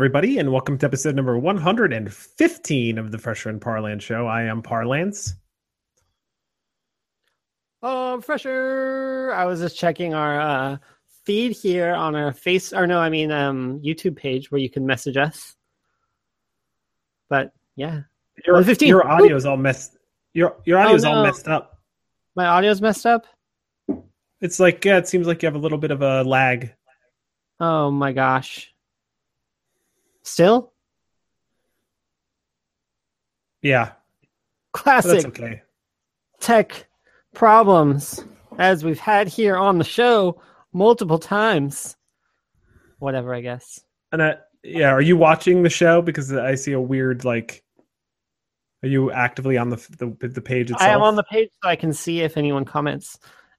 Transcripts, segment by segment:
everybody, and welcome to episode number 115 of the Fresher and Parlance Show. I am Parlance. Oh, Fresher! I was just checking our uh, feed here on our face, or no, I mean um, YouTube page where you can message us. But yeah, Your, 115. your audio is all messed. Your your audio is Oh, all messed up. my audio's messed up. It's like yeah, it seems like you have a little bit of a lag. Oh my gosh! Still Yeah, classic that's okay. tech problems as we've had here on the show multiple times. Whatever, I guess. And uh, yeah, are you watching the show? Because I see a weird like. Are you actively on the the, the page itself? I am on the page so I can see if anyone comments.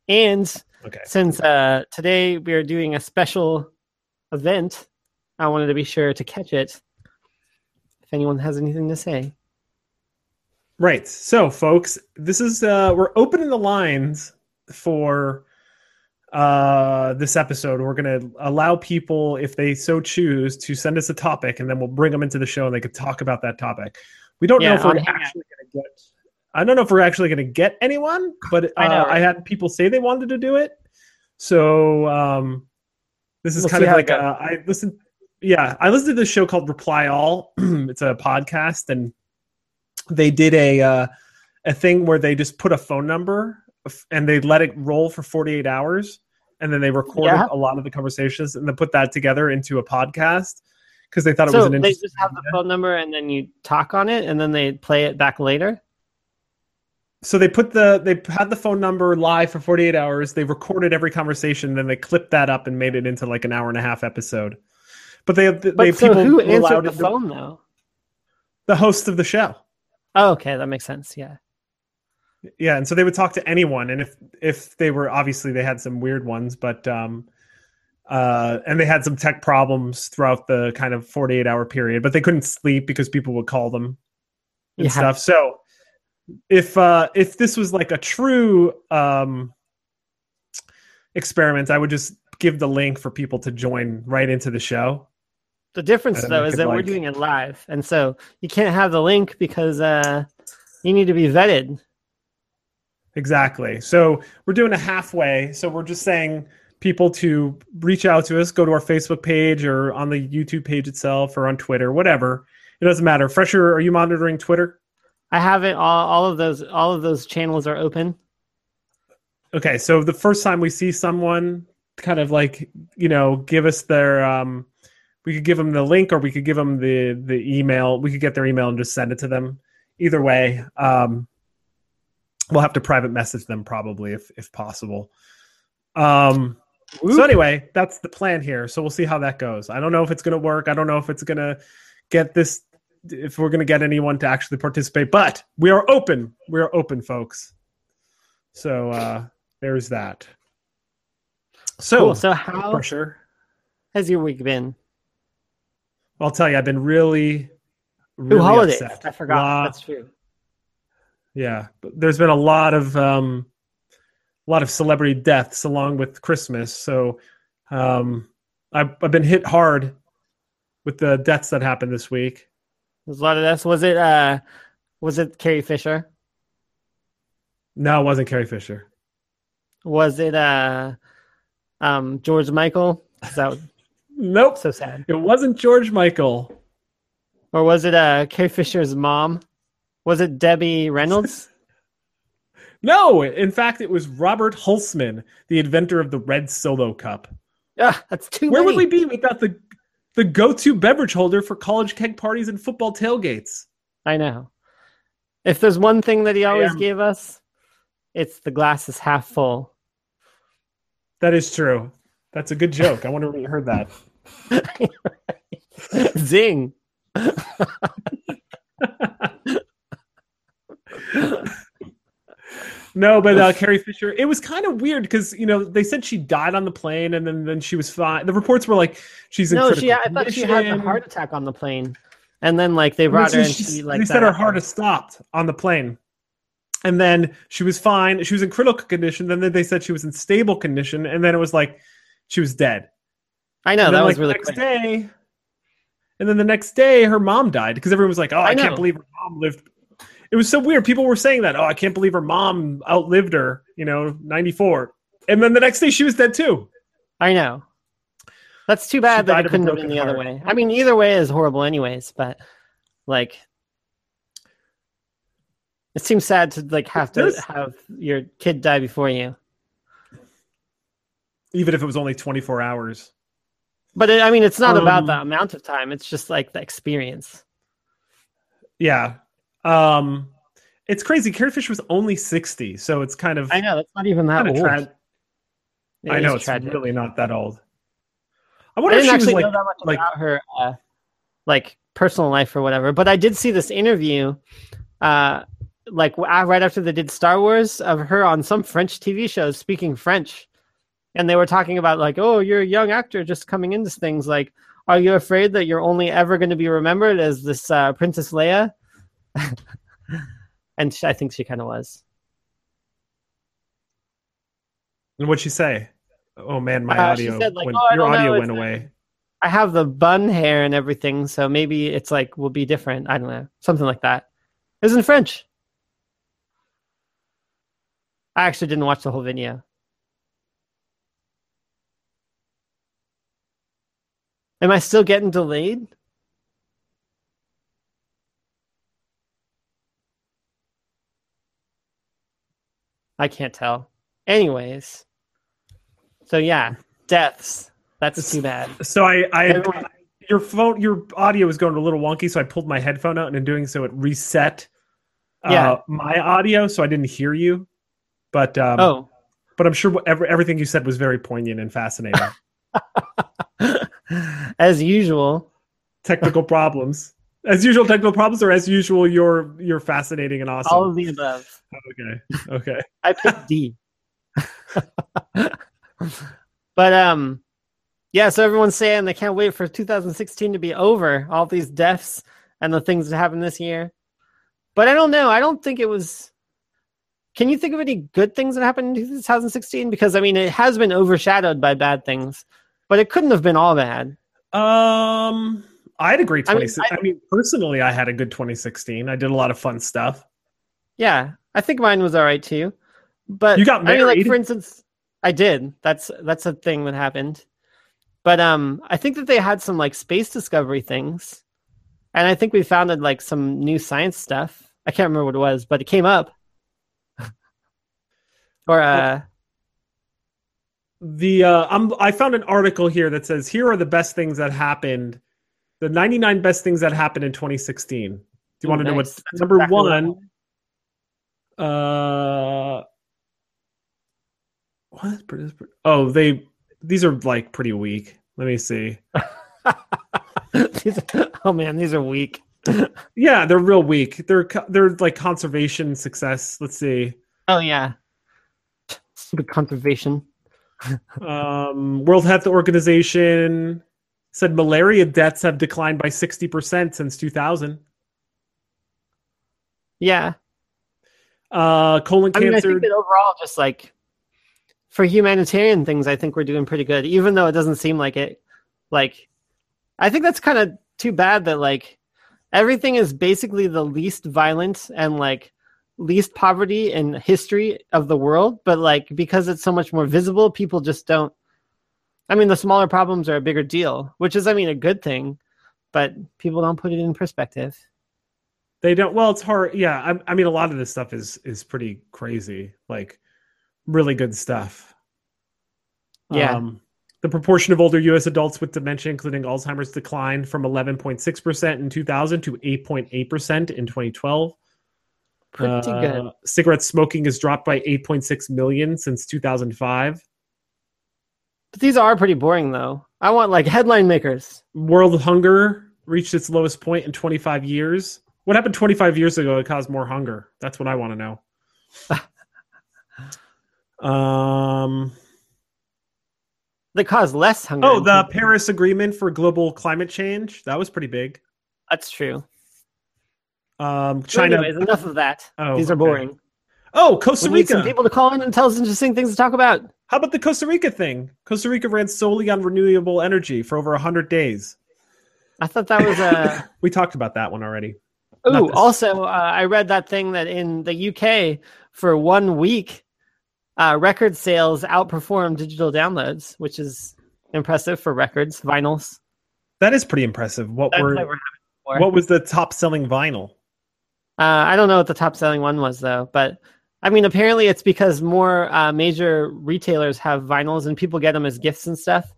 And Okay. since uh, today we are doing a special event, I wanted to be sure to catch it. If anyone has anything to say, Right. So, folks, this is uh we're opening the lines for uh this episode. We're going to allow people if they so choose to send us a topic and then we'll bring them into the show and they could talk about that topic. We don't know if we're actually going to get I don't know if we're actually going to get anyone, but uh, I know, I had people say they wanted to do it. So, um this is We'll kind of like goes. uh, I listened yeah, I listened to this show called Reply All. it's a podcast and they did a uh, a thing where they just put a phone number and they let it roll for 48 hours and then they recorded Yeah. a lot of the conversations and then put that together into a podcast because they thought it was so an they just have the idea. phone number and then you talk on it, and then they play it back later. so they put the they had the phone number live for 48 hours they recorded every conversation then they clipped that up and made it into like an hour and a half episode but they they But so people who were answered allowed the phone though? the host of the show Oh, okay, that makes sense. Yeah. Yeah, and so they would talk to anyone, and if if they were obviously they had some weird ones, but um, uh, and they had some tech problems throughout the kind of forty eight hour period, but they couldn't sleep because people would call them and Yeah. stuff. So if uh if this was like a true um experiment, I would just give the link for people to join right into the show. The difference though is that we're doing it live, and so you can't have the link because uh, you need to be vetted. Exactly. So we're doing a halfway. So we're just saying people to reach out to us, go to our Facebook page or on the YouTube page itself or on Twitter, whatever. It doesn't matter. Fresher, are you monitoring Twitter? I have it all. All of those. All of those channels are open. Okay, so the first time we see someone kind of like, you know, give us their um we could give them the link or we could give them the the email. We could get their email and just send it to them. Either way, um we'll have to private message them probably if if possible. Um So anyway, that's the plan here. So we'll see how that goes. I don't know if it's going to work. I don't know if it's going to get this if we're going to get anyone to actually participate, but we are open. We are open, folks. So uh there's that. So, Cool. So how Fresher. has your week been? I'll tell you, I've been really, Ooh, really holidays. upset. I forgot. Lot- That's true. Yeah, but there's been a lot of um, a lot of celebrity deaths along with Christmas. So um, I've I've been hit hard with the deaths that happened this week. There's a lot of this. Was it? Uh, was it Carrie Fisher? No, it wasn't Carrie Fisher. Was it? Uh, um, George Michael? Is that Nope, so sad? it wasn't George Michael. Or was it? Uh, Carrie Fisher's mom? Was it Debbie Reynolds? No, in fact, it was Robert Hulseman, the inventor of the red solo cup. Ah, that's too. Where would we be without the the go-to beverage holder for college keg parties and football tailgates? I know. If there's one thing that he always am- gave us, it's the glass is half full. That is true. That's a good joke. I wonder where you heard that. Zing. No, but uh, Carrie Fisher, it was kind of weird because you know they said she died on the plane and then then she was fine. The reports were like she's in No, she. I thought she had a heart attack on the plane, and then like they I mean, brought her she- and she- she like they said her heart has stopped on the plane, and then she was fine. She was in critical condition. Then they said she was in stable condition, and then it was like she was dead. I know And that then, was like, really the next quick. day. And then the next day, her mom died because everyone was like, "Oh, I, I can't believe her mom lived." It was so weird. People were saying that, "Oh, I can't believe her mom outlived her." You know, ninety four. And then the next day, she was dead too. I know. That's too bad that it couldn't have been the other way. I mean, either way is horrible, anyways. But like, it seems sad to like have to have your kid die before you. Even if it was only twenty four hours. But it, I mean, it's not about Um, the amount of time. It's just like the experience. Yeah. Um, it's crazy. Carrie Fisher was only sixty, so it's kind of I know that's not even that old. tra- I know it's tragic. really not that old. I I wonder if didn't she was actually like, know that much like about her, uh, like personal life or whatever. But I did see this interview, uh, like uh, right after they did Star Wars, of her on some French TV show speaking French, and they were talking about like, oh, you're a young actor just coming into things. Like, are you afraid that you're only ever going to be remembered as this uh, Princess Leia? and she, I think she kind of was. And what'd she say? Oh man, my Uh, audio said, like, went, "Oh, your know, audio it's went like- away. I have the bun hair and everything, so maybe it's like will be different. I don't know, something like that. It was in French. I actually didn't watch the whole video. Am I still getting delayed? I can't tell. Anyways, so yeah, deaths. That's too bad. So I, I, Everyone- your phone, your audio was going a little wonky, so I pulled my headphone out, and in doing so, it reset. Uh, Yeah. my audio, so I didn't hear you. But um, Oh, but I'm sure every, everything you said was very poignant and fascinating. as usual. technical problems, as usual, technical problems, or as usual, you're you're fascinating and awesome. All of the above. okay, okay. I picked D. but um, yeah. So everyone's saying they can't wait for 2016 to be over. All these deaths and the things that happened this year. But I don't know. I don't think it was. Can you think of any good things that happened in 2016? Because I mean, it has been overshadowed by bad things, but it couldn't have been all bad. Um, I had a great I mean, I I- mean, personally, I had a good 2016. I did a lot of fun stuff. Yeah, I think mine was all right too. But You got I mean, like for instance, I did. That's that's a thing that happened. But um, I think that they had some like space discovery things, and I think we founded like some new science stuff. I can't remember what it was, but it came up. or uh, The uh, I'm I found an article here that says here are the best things that happened, the 99 best things that happened in 2016. Do you want to know what number exactly one? Uh, what? Oh, they these are like pretty weak. Let me see. Oh man, these are weak. Yeah, they're real weak. They're they're like conservation success. Let's see. Oh yeah, stupid conservation. Um, World Health Organization said malaria deaths have declined by 60% since 2000. Yeah, Uh, colon I mean, I cancer. think that overall, just like for humanitarian things, I think we're doing pretty good, even though it doesn't seem like it. Like, I think that's kind of too bad that like everything is basically the least violent and like least poverty in history of the world, but like because it's so much more visible, people just don't. I mean, the smaller problems are a bigger deal, which is, I mean, a good thing, but people don't put it in perspective. they don't. Well, it's hard. Yeah, I, I mean, a lot of this stuff is is pretty crazy. Like, really good stuff. Yeah. Um, the proportion of older U.S. adults with dementia, including Alzheimer's, declined from 11.6% in 2000 to 8.8% in 2012. Pretty Uh, good. Cigarette smoking has dropped by 8.6 million since 2005. But these are pretty boring, though. I want like headline makers. World hunger reached its lowest point in 25 years. What happened 25 years ago that caused more hunger? That's what I want to know. um. They caused less hunger. Oh, the. Paris Agreement for global climate change. That was pretty big. That's true. Um, China. anyways, enough of that. Oh, These are okay. boring. Oh, Costa We need some Rica. people to call in and tell us interesting things to talk about. How about the Costa Rica thing? Costa Rica ran solely on renewable energy for over 100 days. I thought that was a. We talked about that one already. Oh, also, uh, I read that thing that in the UK for one week, uh, record sales outperformed digital downloads, which is impressive for records, vinyls. That is pretty impressive. What That's were never happened before. what was the top selling vinyl? Uh, I don't know what the top selling one was though, but I mean, apparently it's because more uh, major retailers have vinyls and people get them as gifts and stuff.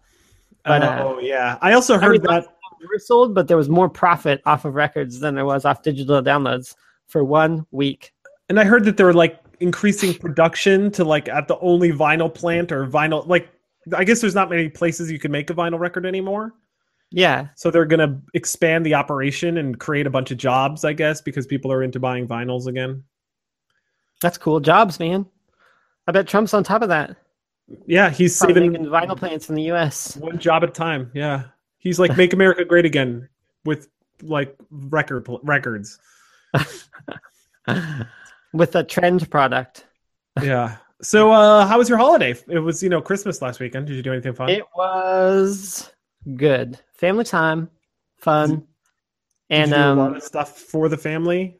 But, uh, oh yeah, I also I heard mean, that. They were sold, but there was more profit off of records than there was off digital downloads for one week. And I heard that they were like increasing production to like at the only vinyl plant or vinyl like I guess there's not many places you can make a vinyl record anymore. Yeah, So they're gonna expand the operation and create a bunch of jobs, I guess, because people are into buying vinyls again. that's cool. Jobs, man. I bet Trump's on top of that. Yeah, he's Probably saving making vinyl plants in the U.S. one job at a time. Yeah, he's like make America great again with like record records. with a trend product. Yeah. So, uh, how was your holiday? It was you know Christmas last weekend. Did you do anything fun? It was good. Family time, fun, and do a lot um, of stuff for the family.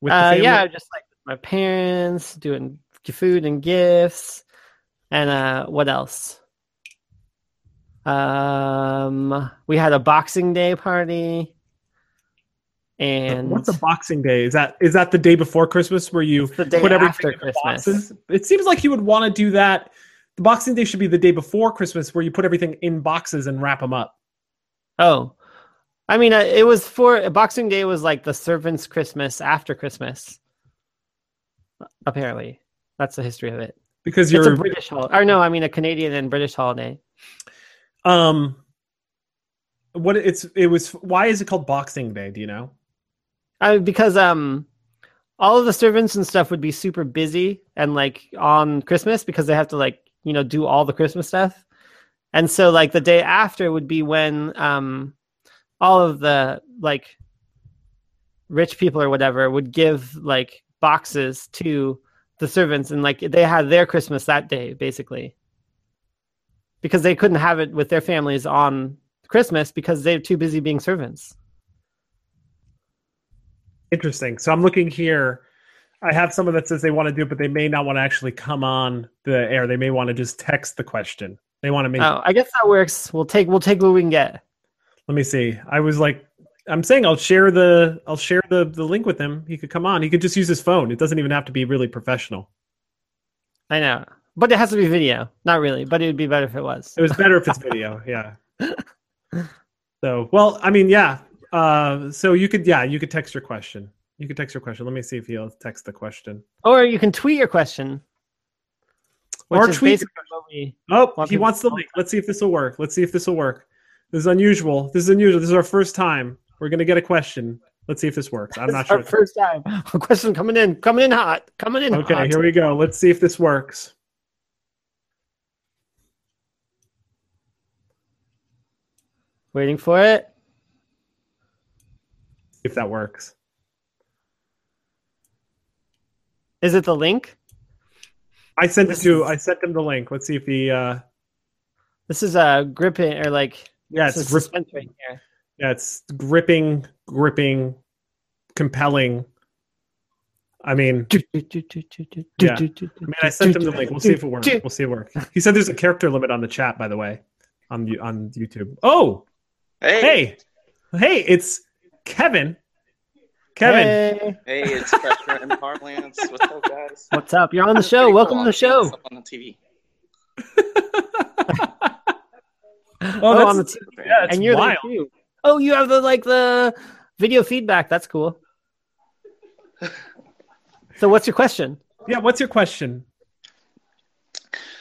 With the uh, family? yeah, just like my parents doing food and gifts, and uh, what else? Um, we had a Boxing Day party, and What's a Boxing Day? Is that is that the day before Christmas where you put everything after Christmas. boxes? It seems like you would want to do that. The Boxing Day should be the day before Christmas, where you put everything in boxes and wrap them up. Oh, I mean, uh, it was for Boxing Day was like the servants' Christmas after Christmas. Apparently, that's the history of it. Because It's a you're British holiday, or no, I mean a Canadian and British holiday. um, what it's it was. Why is it called Boxing Day? Do you know? Uh, because um, all of the servants and stuff would be super busy and like on Christmas because they have to like you know do all the Christmas stuff, and so like the day after would be when um, all of the like rich people or whatever would give like boxes to the servants and like they had their Christmas that day basically because they couldn't have it with their families on Christmas because they're too busy being servants. Interesting. So I'm looking here. I have someone that says they want to do it, but they may not want to actually come on the air. They may want to just text the question. They want to make. Oh, I guess that works. We'll take we'll take what we can get. Let me see. I was like, I'm saying I'll share the I'll share the the link with him. He could come on. He could just use his phone. It doesn't even have to be really professional. I know, but it has to be video. Not really, but it would be better if it was. It was better if it's video. Yeah. So well, I mean, yeah. Uh, so you could yeah you could text your question. You can text your question. Let me see if he'll text the question. Or you can tweet your question. Or tweet Oh, Want he wants the link. Let's see if this will work. Let's see if this will work. This is unusual. This is unusual. This is our first time. We're gonna get a question. Let's see if this works. I'm not sure. first time. A question coming in, coming in hot, coming in hot. Okay, hot. here we go. Let's see if this works. Waiting for it. If that works. Is it the link? I sent it to. is- I sent them the link. Let's see if the. Uh, This is a gripping or like yeah, this it's grip, right here. yeah, it's gripping, gripping, compelling. I mean, yeah. I mean, I sent him the link. We'll see if it works. We'll see if it works. He said there's a character limit on the chat, by the way, on on YouTube. Oh, Hey, hey, hey, it's Kevin. Kevin, Hey, hey, it's Fresher and Parlance. What's up, guys? what's up? You're on the show. Welcome cool. to the show. I'm seeing this up on the TV. Oh, on that's- the TV. yeah, it's and you're wild. there too. Oh, you have the like the video feedback. That's cool. So, what's your question? Yeah, what's your question?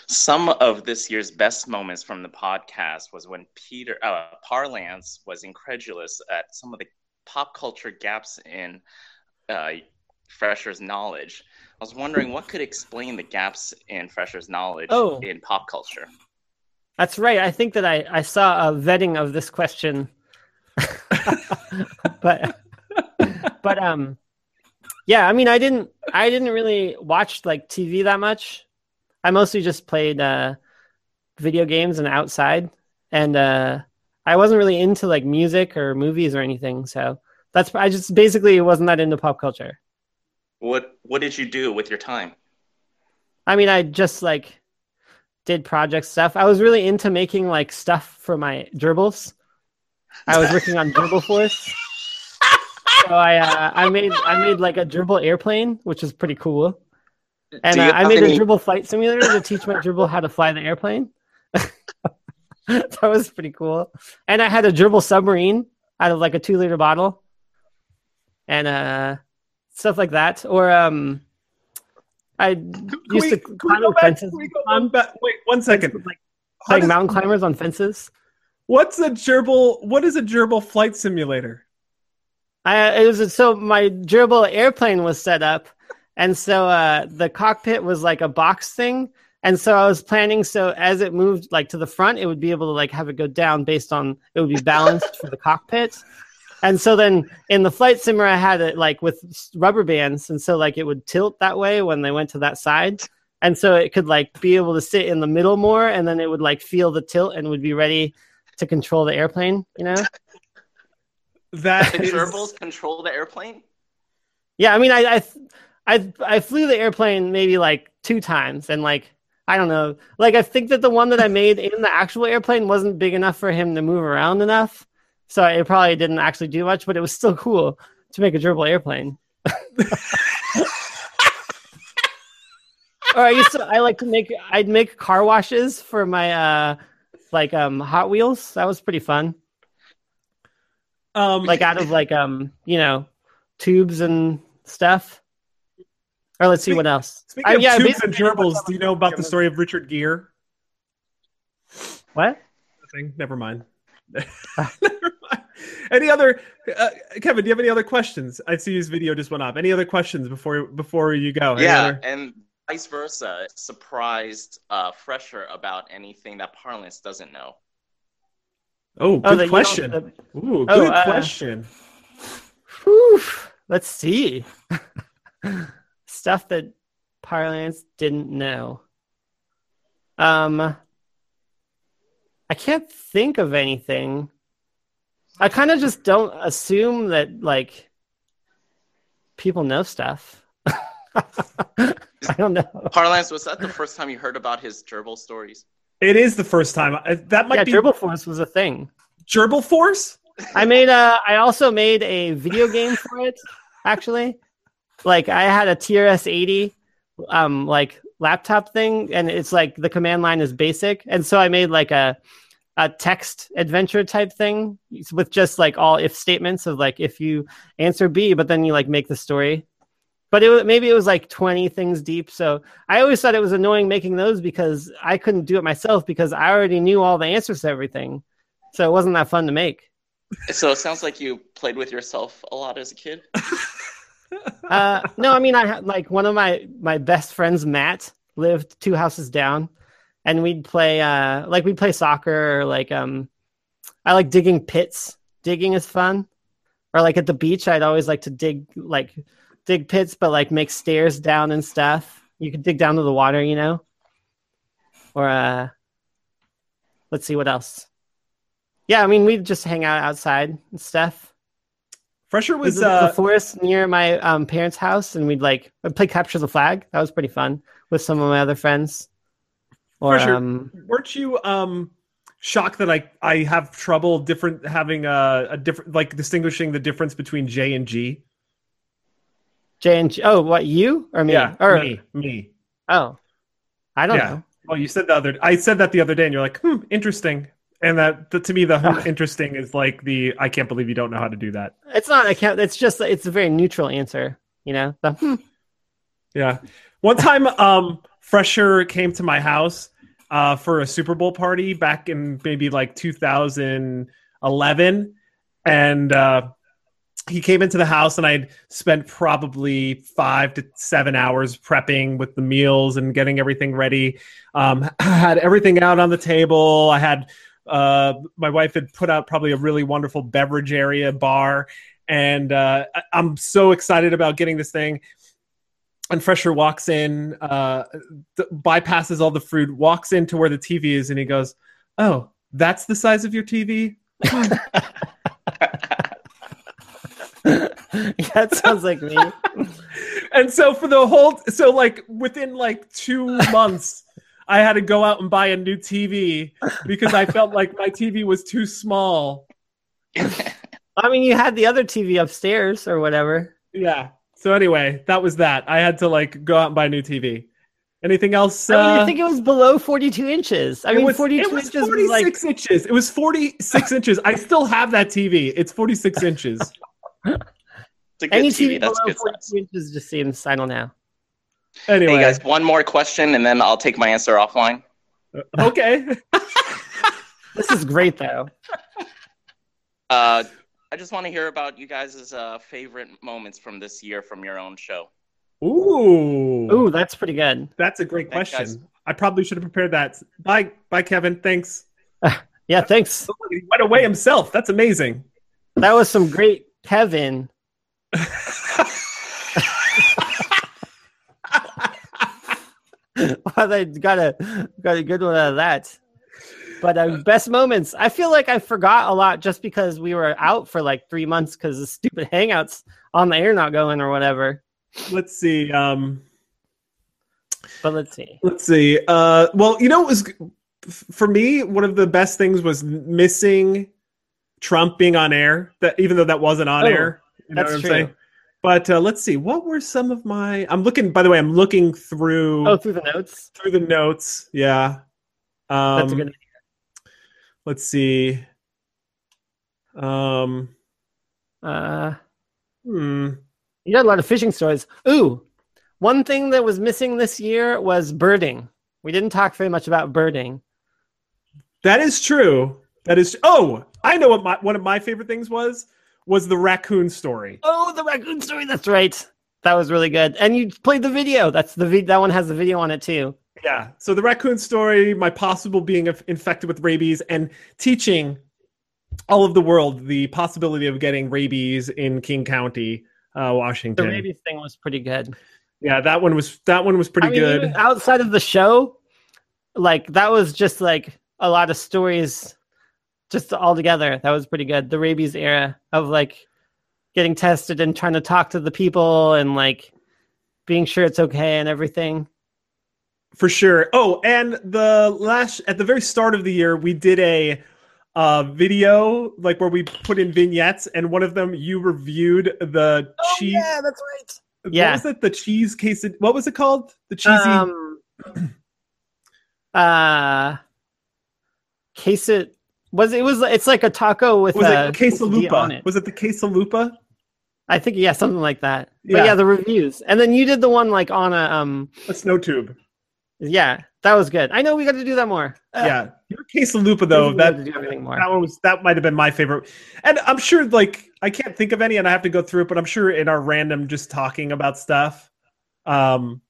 Some of this year's best moments from the podcast was when Peter uh, Parlance was incredulous at some of the pop culture gaps in uh, Fresher's knowledge. I was wondering what could explain the gaps in Fresher's knowledge Oh. in pop culture. That's right. I think that I, I saw a vetting of this question, but but um, yeah. I mean, I didn't I didn't really watch like TV that much. I mostly just played uh, video games and outside, and uh, I wasn't really into like music or movies or anything. So that's I just basically wasn't that into pop culture. What What did you do with your time? I mean, I just like did project stuff. I was really into making like stuff for my gerbils. I was working on Gerbil Force. So I uh, I made I made like a gerbil airplane, which is pretty cool. And uh, I made any- a gerbil flight simulator to teach my gerbil how to fly the airplane. that was pretty cool. And I had a gerbil submarine out of like a two liter bottle, and uh, stuff like that. Or um, I Can used we- to climb on back- fences. can we go one ba- Wait one second. Like How playing does- mountain climbers on fences. What's a gerbil? What is a gerbil flight simulator? I it was so my gerbil airplane was set up, and so uh, the cockpit was like a box thing, and so I was planning so as it moved like to the front, it would be able to like have it go down based on it would be balanced for the cockpit, and so then in the flight simmer I had it like with rubber bands, and so like it would tilt that way when they went to that side. And so it could like be able to sit in the middle more, and then it would like feel the tilt and would be ready to control the airplane. You know? That The is- gerbils control the airplane. Yeah, I mean, I, I, I, I flew the airplane maybe like two times, and like I don't know, like I think that the one that I made in the actual airplane wasn't big enough for him to move around enough, so it probably didn't actually do much. But it was still cool to make a gerbil airplane. or I used to, I like to make, I'd make car washes for my uh, like um Hot Wheels. That was pretty fun. um, like out of like um you know tubes and stuff or let's see Speak- what else Speaking I- of yeah, tubes and gerbils, do you know about the story of Richard Gere? what Nothing. Never mind. Never mind. Any other, uh, Kevin? Do you have any other questions? I see his video just went up. Any other questions before before you go? Any yeah, other- and vice versa. Surprised uh, Fresher about anything that Parlance doesn't know. Oh, Oh, good that you question. don't- Ooh, Oh, good uh, question. Whew. let's see stuff that parlance didn't know um i can't think of anything i kind of just don't assume that like people know stuff i don't know Parlance, was that the first time you heard about his gerbil stories? It is the first time. That might yeah be gerbil force was a thing gerbil force. I made a. I also made a video game for it. Actually, like I had a TRS eighty, um, like laptop thing, and it's like the command line is basic, and so I made like a a text adventure type thing with just like all if statements of like if you answer B, but then you like make the story. But it maybe it was like twenty things deep. So I always thought it was annoying making those because I couldn't do it myself because I already knew all the answers to everything. So it wasn't that fun to make. So it sounds like you played with yourself a lot as a kid. uh, no, I mean, I like one of my my best friends, Matt, lived two houses down, and we'd play uh like we'd play soccer or like um, I like digging pits. Digging is fun, or like at the beach, I'd always like to dig like dig pits, but like make stairs down and stuff. You could dig down to the water, you know. Or uh, let's see what else. Yeah, I mean, we'd just hang out outside and stuff. Fresher was uh, a forest near my um, parents' house, and we'd like I'd play capture the flag. That was pretty fun with some of my other friends. Or um, weren't you um shocked that I I have trouble different having a, a different like distinguishing the difference between J and G? J and G. Oh, what you or me? Yeah, or me, me. oh, I don't Yeah. know. Well, you said the other. I said that the other day, and you're like, "Hmm, interesting." And that, that to me, the hmm, interesting is like the I can't believe you don't know how to do that. It's not. I can't. It's just. It's a very neutral answer. You know. Hmm. Yeah. One time, um, Fresher came to my house uh, for a Super Bowl party back in maybe like 2011, and uh, he came into the house, and I'd spent probably five to seven hours prepping with the meals and getting everything ready. Um, I had everything out on the table. I had uh, my wife had put out probably a really wonderful beverage area bar, and uh, I'm so excited about getting this thing and Fresher walks in, uh, th- bypasses all the food, walks into where the TV is, and he goes, "Oh, that's the size of your TV." that sounds like me. and so for the whole so like within like two months i had to go out and buy a new tv because i felt like my tv was too small I mean, you had the other TV upstairs or whatever. yeah so anyway that was that i had to like go out and buy a new tv anything else I mean, uh, I think it was below 42 inches. I it mean, was, 42 it was inches was like 46 inches it was 46 inches i still have that tv it's 46 inches It's a good any TV. TV That's below good 42 size. inches just seems, I don't know. Anyway Hey guys, one more question, and then I'll take my answer offline. okay This is great though. Uh, I just want to hear about you guys' uh, favorite moments from this year from your own show. ooh Ooh, that's pretty good. That's a great Thanks, question. guys. I probably should have prepared that. Bye, bye, Kevin. Thanks. Yeah, thanks. He went away himself. That's amazing. That was some great Kevin. Wow, they got a got a good one out of that. But uh, best moments, I feel like I forgot a lot just because we were out for like three months because the stupid hangouts on the air not going or whatever. let's see. Um, But let's see. let's see. Uh, well, you know, it was for me one of the best things was missing Trump being on air. That even though that wasn't on Oh, air, you know that's what I'm true. saying. But uh, let's see. What were some of my? I'm looking. By the way, I'm looking through Oh, through the notes. through the notes. Yeah. Um, That's a good. idea. Let's see. Um. Uh, Hmm. you got a lot of fishing stories. Ooh, one thing that was missing this year was birding. We didn't talk very much about birding. That is true. That is. Oh, I know what my one of my favorite things was was the raccoon story. Oh, the raccoon story. That's right. That was really good. And you played the video. That's the vid- that one has the video on it too. Yeah. So the raccoon story, my possible being infected with rabies, and teaching all of the world the possibility of getting rabies in King County, uh, The Washington. rabies thing was pretty good. Yeah, that one was that one was pretty I mean, good. outside of the show, like that was just like a lot of stories, just all together. That was pretty good. The rabies era of like getting tested and trying to talk to the people and like being sure it's okay and everything. For sure. Oh, and the last at the very start of the year, we did a uh, video like where we put in vignettes, and one of them you reviewed the cheese. Oh, yeah, that's right. What yeah. was it? The cheese case. What was it called? The cheesy. Um, uh, case it was it was it's like a taco with was a it quesadilla on it. Was it the quesalupa? I think yeah, something like that. Yeah. But yeah, the reviews, and then you did the one like on a um A snow tube. yeah, that was good. I know we got to do that more. Yeah, your quesalupa though that to do everything more. that one was that might have been my favorite, and I'm sure like I can't think of any, and I have to go through it. But I'm sure in our random just talking about stuff, um,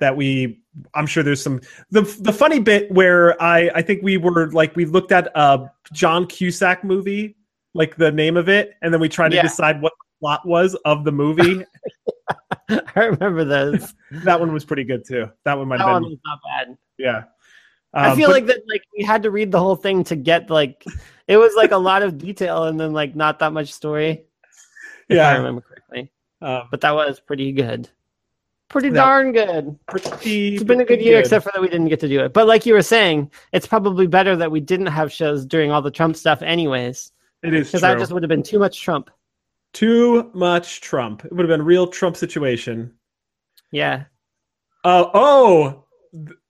that we I'm sure there's some the the funny bit where I I think we were like we looked at a John Cusack movie, like the name of it, and then we tried to Yeah. decide what the plot was of the movie. I remember those. that one was pretty good too. That one might that have one been was not bad. yeah. I Um, feel but- like that like we had to read the whole thing to get like it was like a lot of detail and then like not that much story. Yeah. I remember correctly. um, But that was pretty good. Pretty darn good. pretty, It's been a good year, except for that we didn't get to do it. But like you were saying, it's probably better that we didn't have shows during all the Trump stuff, anyways, it is because that just would have been too much Trump. Too much Trump. It would have been a real Trump situation. Yeah. Uh, oh.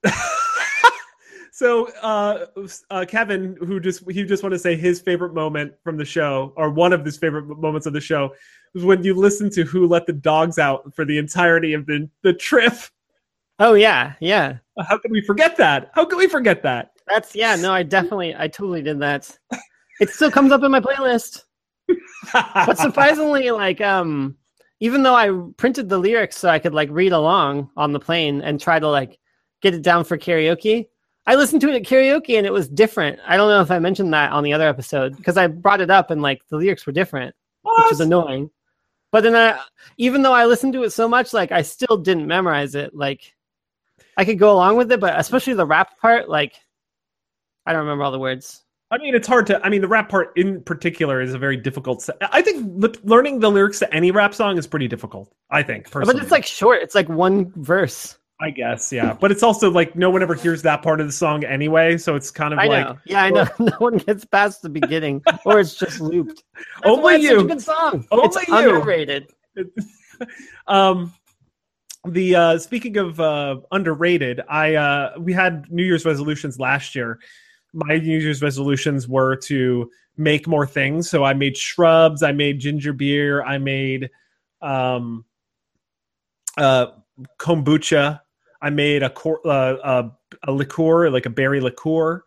so uh, uh, Kevin, who just he just want to say his favorite moment from the show, or one of his favorite moments of the show, was when you listen to who let the dogs out for the entirety of the the trip. Oh yeah, yeah. How can we forget that? How can we forget that? That's yeah. No, I definitely, I totally did that. It still comes up in my playlist. But surprisingly, like um, even though I printed the lyrics so I could like read along on the plane and try to like get it down for karaoke, I listened to it at karaoke and it was different. I don't know if I mentioned that on the other episode because I brought it up and like the lyrics were different. which is annoying. But then I, even though I listened to it so much, like I still didn't memorize it. Like I could go along with it, but especially the rap part, like I don't remember all the words. I mean, it's hard to. I mean, the rap part in particular is a very difficult. Se- I think li- learning the lyrics to any rap song is pretty difficult. I think, personally. But it's like short. It's like one verse. I guess, yeah. But it's also like no one ever hears that part of the song anyway, so it's kind of I like know. Yeah, I know. no one gets past the beginning, or it's just looped. That's Only why it's such you. a good song. Only it's you. underrated. um the uh speaking of uh underrated i uh we had new year's resolutions last year my new year's resolutions were to make more things so i made shrubs i made ginger beer i made um uh kombucha i made a cor- uh, uh, a liqueur like a berry liqueur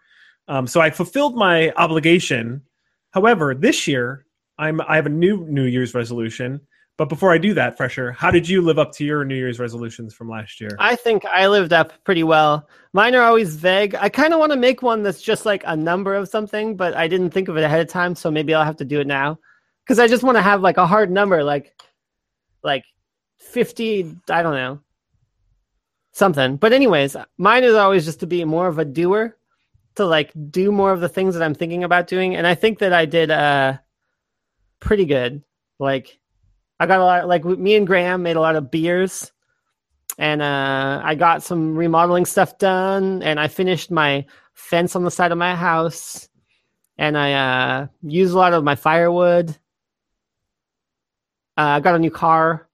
um so i fulfilled my obligation however this year i'm i have a new new year's resolution but before I do that, Fresher, how did you live up to your New Year's resolutions from last year? I think I lived up pretty well. Mine are always vague. I kind of want to make one that's just like a number of something, but I didn't think of it ahead of time, so maybe I'll have to do it now. Because I just want to have like a hard number, like like fifty. I don't know something. But anyways, mine is always just to be more of a doer, to like do more of the things that I'm thinking about doing, and I think that I did uh pretty good. Like I got a lot. Like me and Graham made a lot of beers and uh, I got some remodeling stuff done, and I finished my fence on the side of my house, and I uh, used a lot of my firewood. Uh, I got a new car.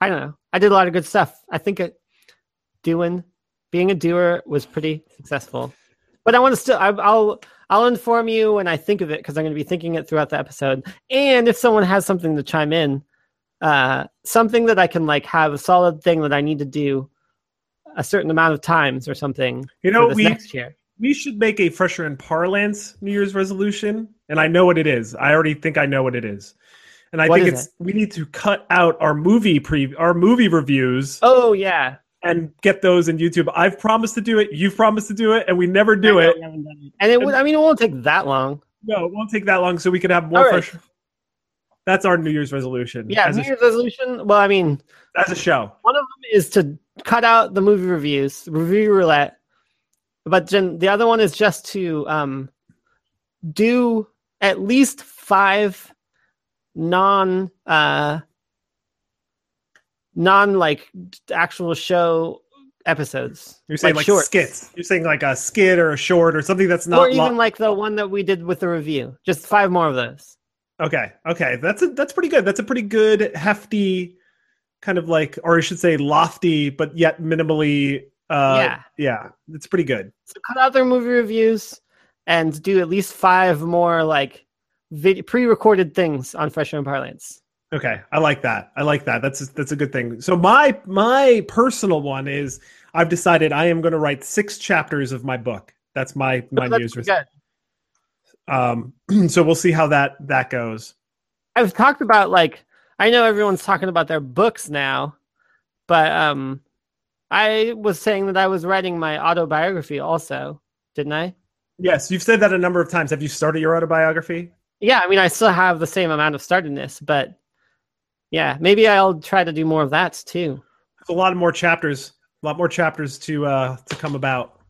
I don't know. I did a lot of good stuff. I think it, doing, being a doer was pretty successful. But I want to still. I, I'll I'll inform you when I think of it because I'm going to be thinking it throughout the episode. And if someone has something to chime in, uh, something that I can like have a solid thing that I need to do a certain amount of times or something. You know, we next year. we should make a Fresher in Parlance New Year's resolution, and I know what it is. I already think I know what it is, and I What think it's we need to cut out our movie pre our movie reviews Oh yeah, and get those in YouTube. I've promised to do it. You've promised to do it, and we never do it. we haven't done it. And it would. I mean, it won't take that long. No, it won't take that long, so we can have more right. That's our New Year's resolution. Yeah, New Year's resolution. Well, I mean, as a show. one of them is to cut out the movie reviews, review roulette. But then the other one is just to um, do at least five non uh, non like actual show episodes. You're saying like, shorts. skits. You're saying like a skit or a short or something that's not or even lo- like the one that we did with the review. Just five more of those. Okay, okay, that's a, that's pretty good. That's a pretty good hefty, kind of like, or I should say, lofty, but yet minimally. Uh, Yeah. yeah, it's pretty good. So cut out their movie reviews and do at least five more like vid- pre-recorded things on Fresh and Parlance. Okay, I like that. I like that. That's that's a good thing. So my my personal one is I've decided I am going to write six chapters of my book. That's my my That's news. good. Um, so we'll see how that that goes. I've talked about like I know everyone's talking about their books now, but um, I was saying that I was writing my autobiography also, didn't I? Yes, you've said that a number of times. Have you started your autobiography? Yeah, I mean I still have the same amount of startedness, but yeah, maybe I'll try to do more of that too. There's a lot more chapters. A lot more chapters to uh to come about.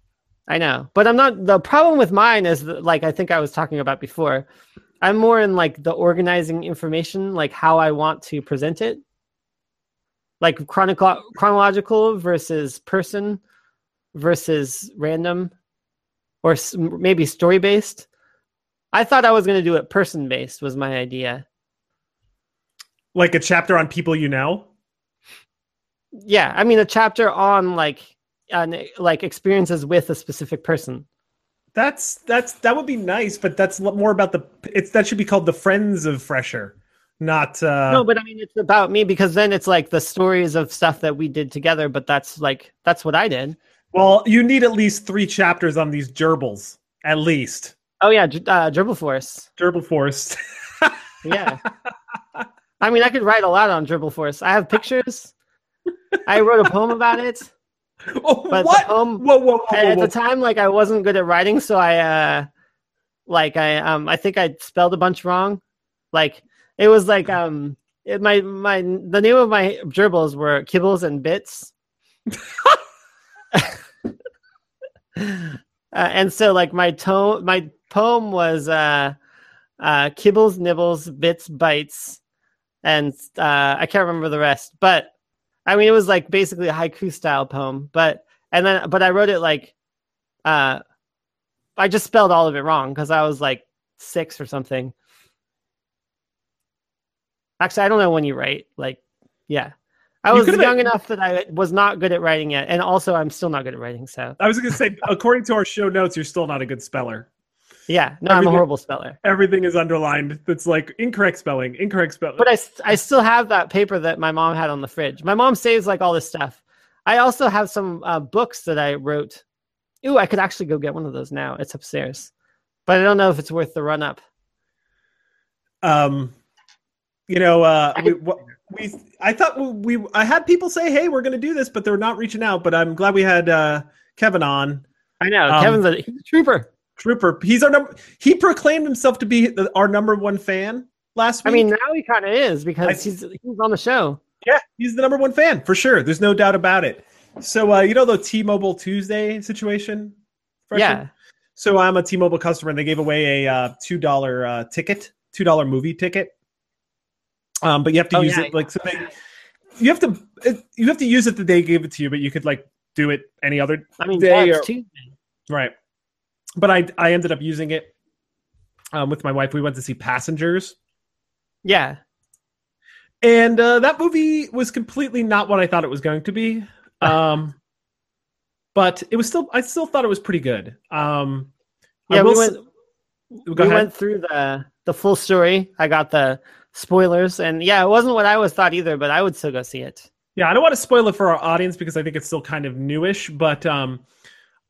I know, but I'm not. The problem with mine is that, like I think I was talking about before. I'm more in like the organizing information, like how I want to present it, like chronico- chronological versus person versus random, or s- maybe story based. I thought I was going to do it person based. Was my idea. Like a chapter on people you know. Yeah, I mean a chapter on like on like experiences with a specific person. That's that's that would be nice, but that's more about the. It's that should be called the friends of Fresher, not. uh no, but I mean it's about me because then it's like the stories of stuff that we did together. But that's like that's what I did. Well, you need at least three chapters on these gerbils, at least Oh yeah, uh, Dribble Force. gerbil forest. Yeah. I mean, I could write a lot on Dribble Force. I have pictures. I wrote a poem about it. oh, But what? the poem whoa, whoa, whoa, at the time, like I wasn't good at writing, so I uh, like I um, I think I spelled a bunch wrong. Like it was like um, it, my my the name of my dribbles were Kibbles and Bits. uh, and so like my tone my poem was uh, uh, Kibbles, Nibbles, Bits, Bites, and uh, I can't remember the rest. But I mean, it was like basically a haiku style poem. But and then, but I wrote it like, uh, I just spelled all of it wrong because I was like six or something. Actually, I don't know when you write. Like, yeah. I You was young been- enough that I was not good at writing yet, and also I'm still not good at writing. So I was going to say, according to our show notes, you're still not a good speller. Yeah, no, I'm a Everything- horrible speller. Everything is underlined. That's like incorrect spelling, incorrect spelling. But I, I still have that paper that my mom had on the fridge. My mom saves like all this stuff. I also have some uh, books that I wrote. Ooh, I could actually go get one of those now. It's upstairs, but I don't know if it's worth the run up. um, you know, uh, I we, we, I thought we, we, I had people say, "Hey, we're going to do this," but they're not reaching out. But I'm glad we had uh, Kevin on. I know Um, Kevin's a, he's a trooper. Trooper. He's our number. He proclaimed himself to be the, our number one fan last week. I mean, now he kind of is because I- he's he's on the show. yeah, he's the number one fan for sure. There's no doubt about it. So, uh, you know the T-Mobile Tuesday situation. Fresher? Yeah, So I'm a T-Mobile customer, and they gave away a uh, two dollar uh, ticket, two dollar movie ticket. Um, but you have to Oh, use yeah, it like so they, you have to it, you have to use it the day they gave it to you, but you could like do it any other I mean, are- it's Tuesday. right. But I I ended up using it um, with my wife. We went to see Passengers, Yeah, and uh, that movie was completely not what I thought it was going to be. Um, but it was still I still thought it was pretty good. Um, yeah. We went s- we ahead. went through the the full story. I got the spoilers, and yeah, it wasn't what I was thought either. But I would still go see it. Yeah, I don't want to spoil it for our audience because I think it's still kind of newish, but um,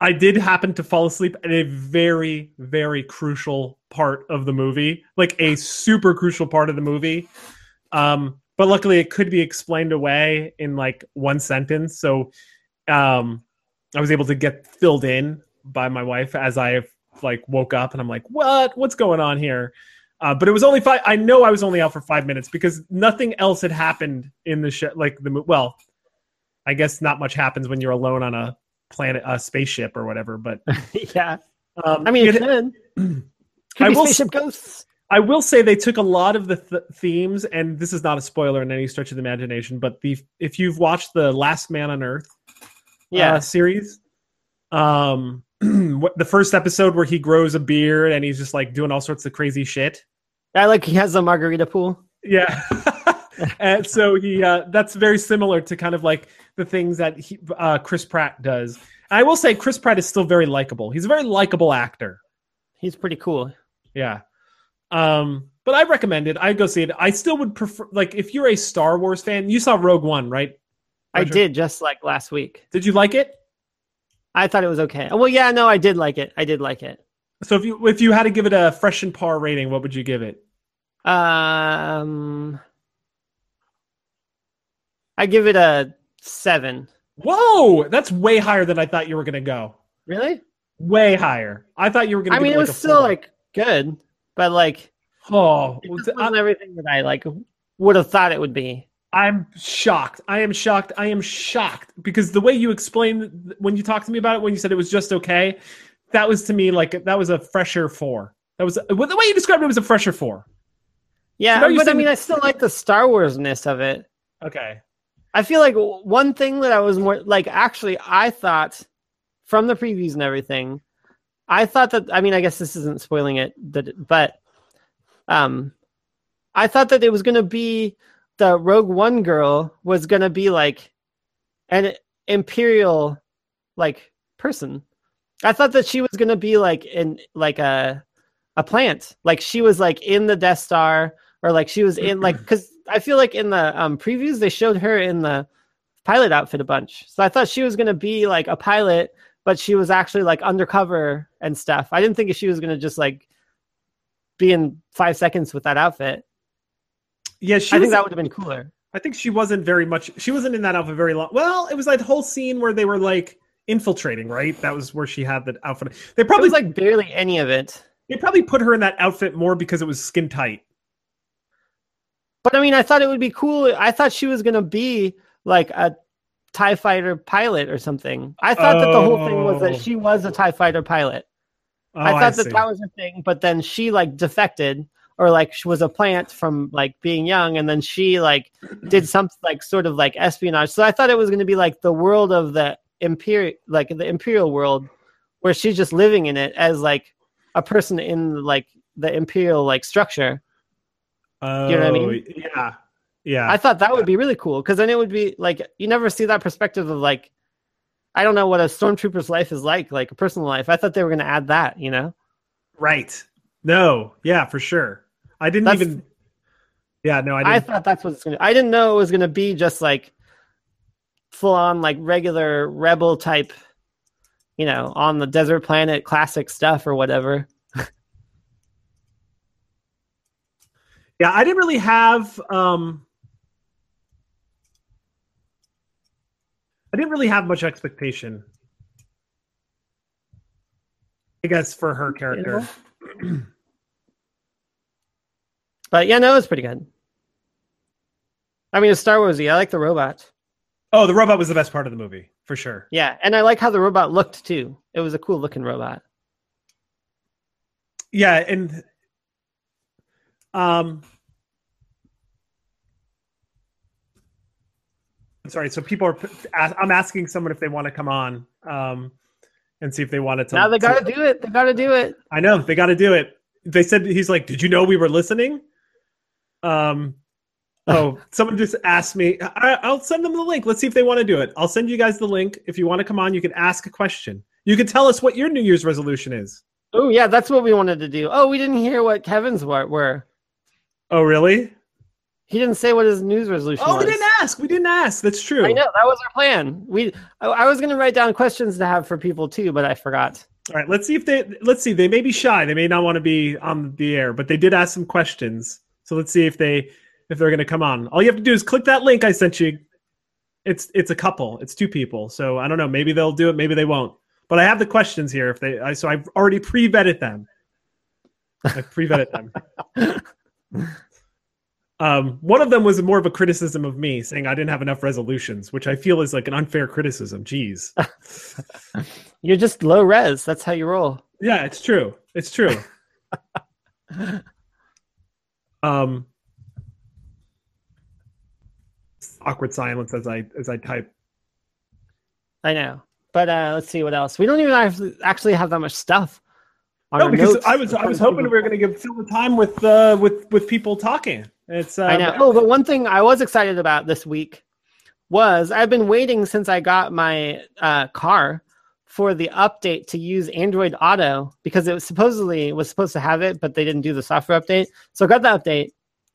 I did happen to fall asleep at a very, very crucial part of the movie, like a super crucial part of the movie. Um, but luckily, it could be explained away in like one sentence, so um, I was able to get filled in by my wife as I like woke up, and I'm like, "What? What's going on here?" Uh, but it was only five. I know I was only out for five minutes because nothing else had happened in the show. Like the well, I guess not much happens when you're alone on a planet, a spaceship or whatever. But yeah, um, I mean, it could. I will spaceship ghosts. I will say they took a lot of the th- themes, and this is not a spoiler in any stretch of the imagination. But the if you've watched the Last Man on Earth, Yeah, uh, series. Um, what- the first episode where he grows a beard and he's just like doing all sorts of crazy shit. I like he has a margarita pool. Yeah. and so he uh that's very similar to kind of like the things that he, uh Chris Pratt does. I will say Chris Pratt is still very likable. He's a very likable actor. He's pretty cool. Yeah. Um but I recommend it. I'd go see it. I still would prefer like if you're a Star Wars fan, you saw Rogue One, right? I did just like last week. Did you like it? I thought it was okay. Well, yeah, no, I did like it. I did like it. So if you if you had to give it a fresh and par rating, what would you give it? Um, I give it a seven. Whoa, that's way higher than I thought you were gonna go. Really? Way higher. I thought you were gonna. I mean, it like was still four. like good, but like oh, it wasn't everything that I like would have thought it would be. I'm shocked. I am shocked. I am shocked because the way you explained when you talked to me about it, when you said it was just okay, that was to me like that was a fresher four. That was the way you described it was a fresher four. Yeah, So but I mean, I still like the Star Warsness of it. Okay. I feel like one thing that I was more like actually I thought from the previews and everything, I thought that I mean I guess this isn't spoiling it, that but um I thought that it was gonna be the Rogue One girl was gonna be like an imperial like person. I thought that she was gonna be like in like a a plant. Like she was like in the Death Star or like she was in like because I feel like in the um, previews they showed her in the pilot outfit a bunch. So I thought she was gonna be like a pilot, but she was actually like undercover and stuff. I didn't think she was gonna just like be in five seconds with that outfit. Yeah, she I think that would have been cooler. I think she wasn't very much. She wasn't in that outfit very long. Well, it was that whole scene where they were like infiltrating, right? That was where she had that outfit. They probably like barely any of it. they probably put her in that outfit more because it was skin tight. But I mean, I thought it would be cool. I thought she was gonna be like a Tie Fighter pilot or something. I thought that the whole thing was Oh. that she was a Tie Fighter pilot. Oh, I thought that see. that was a thing, but then she like defected or like she was a plant from like being young and then she like did something like sort of like espionage. So I thought it was going to be like the world of the imperial like the imperial world where she's just living in it as like a person in like the imperial like structure. Oh, you know what I mean? Oh, yeah, yeah. I thought that would be really cool because then it would be like you never see that perspective of like I don't know what a stormtrooper's life is like, like a personal life. I thought they were going to add that, you know. right. No, yeah, for sure. I didn't That's- even. Yeah, no, I I, didn't. thought that's what it's going to. Be. I didn't know it was going to be just like full on like regular rebel type, you know, on the desert planet classic stuff or whatever. Yeah, I didn't really have. um I didn't really have much expectation. I guess for her character. But yeah, no, it was pretty good. I mean, it's Star Warsy. I like the robot. Oh, the robot was the best part of the movie for sure. Yeah, and I like how the robot looked too. It was a cool looking robot. Yeah, and um sorry, so people are I'm asking someone if they want to come on um and see if they want to now they got to do it. They got to do it. I know they got to do it. They said he's like, "Did you know we were listening?" Um Oh, someone just asked me. I, I'll send them the link. Let's see if they want to do it. I'll send you guys the link. If you want to come on, you can ask a question. You can tell us what your New Year's resolution is. Oh yeah, that's what we wanted to do. Oh, we didn't hear what Kevin's were. Were. Oh, really? He didn't say what his news resolution Oh, was. we didn't ask. We didn't ask. That's true. I know that was our plan. We I, I was going to write down questions to have for people too, but I forgot. All right, let's see if they let's see. They may be shy. They may not want to be on the air, but they did ask some questions. So let's see if they if they're going to come on. All you have to do is click that link I sent you. It's it's a couple. It's two people. So I don't know. Maybe they'll do it. Maybe they won't. But I have the questions here. If they, I, so I've already pre vetted them. I pre vetted them. Um, one of them was more of a criticism of me, saying I didn't have enough resolutions, which I feel is like an unfair criticism. Jeez. You're just low res. That's how you roll. Yeah, it's true. It's true. um, awkward silence as I as I type. I know. But uh, let's see what else. We don't even have, actually have that much stuff. On No, our because notes. I was I was hoping we were going to give fill the time with uh with with people talking. It's uh, I know. Oh, but one thing I was excited about this week was I've been waiting since I got my uh, car for the update to use Android Auto because it was supposedly was supposed to have it, but they didn't do the software update. So I got the update,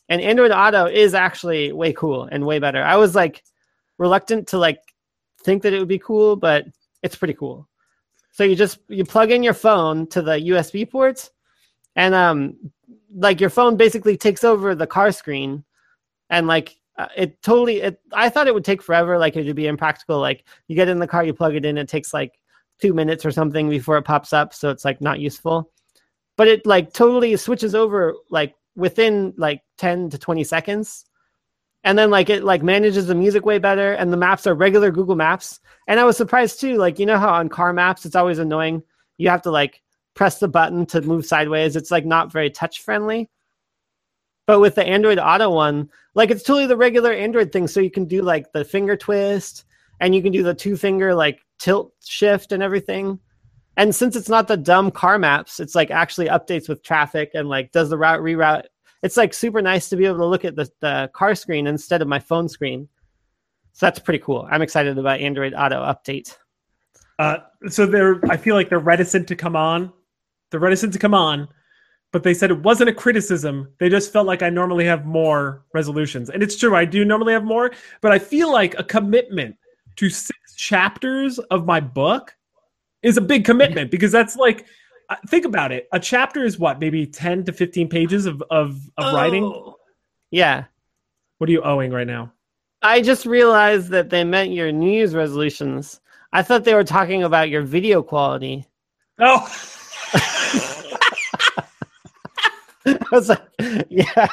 and Android Auto is actually way cool and way better. I was like reluctant to like think that it would be cool, but it's pretty cool. So you just you plug in your phone to the USB ports, and um, like your phone basically takes over the car screen, and like uh, it totally. It, I thought it would take forever, like it would be impractical. Like you get in the car, you plug it in, it takes like two minutes or something before it pops up, so it's like not useful. But it like totally switches over like within like ten to twenty seconds and then like it like manages the music way better and the maps are regular google maps. And i was surprised too like you know how on car maps it's always annoying? You have to like press the button to move sideways. It's like not very touch friendly but with the android auto one like it's totally the regular android thing. So you can do like the finger twist and you can do the two finger like tilt shift and everything. And since it's not the dumb car maps it's like actually updates with traffic and like does the route reroute it's like super nice to be able to look at the, the car screen instead of my phone screen. So that's pretty cool. I'm excited about Android Auto update. Uh, so they're I feel like they're reticent to come on. They're reticent to come on, but they said it wasn't a criticism. They just felt like I normally have more resolutions, and it's true. I do normally have more, but I feel like a commitment to six chapters of my book is a big commitment because that's like think about it. A chapter is what maybe ten to fifteen pages of of, of writing. Oh. Yeah. What are you owing right now? I just realized that they meant your New Year's resolutions. I thought they were talking about your video quality. Oh. I was like, yeah.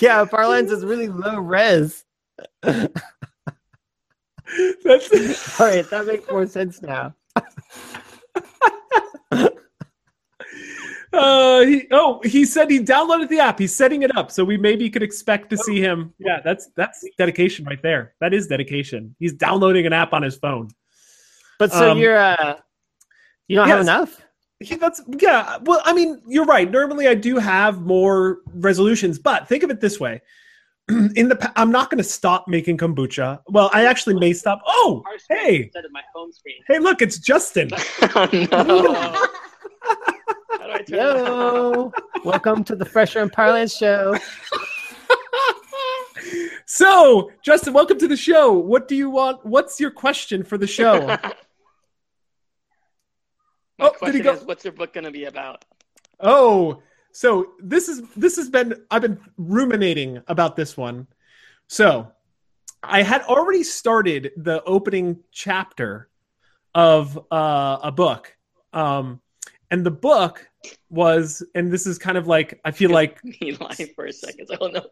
Yeah, Parlance is really low res. That's All right, that makes more sense now. Uh, he, oh, he said he downloaded the app. He's setting it up, so we maybe could expect to see him. Yeah, that's that's dedication right there. That is dedication. He's downloading an app on his phone. But so Um, you're uh, you don't have enough. He, that's yeah. Well, I mean, you're right. Normally, I do have more resolutions, but think of it this way: in the pa- I'm not going to stop making kombucha. Well, I actually may stop. Oh, hey, instead of my home screen. hey, look, it's Justin. oh, no. How do I turn it off? Yo, welcome to the Fresher and Parlance show. So, Justin, welcome to the show. What do you want? What's your question for the show? My Oh, did he question go- is, what's your book going to be about? Oh, so this is this has been I've been ruminating about this one. So, I had already started the opening chapter of uh, a book, um, and the book was, and this is kind of like I feel like Me lying for a second. I don't know.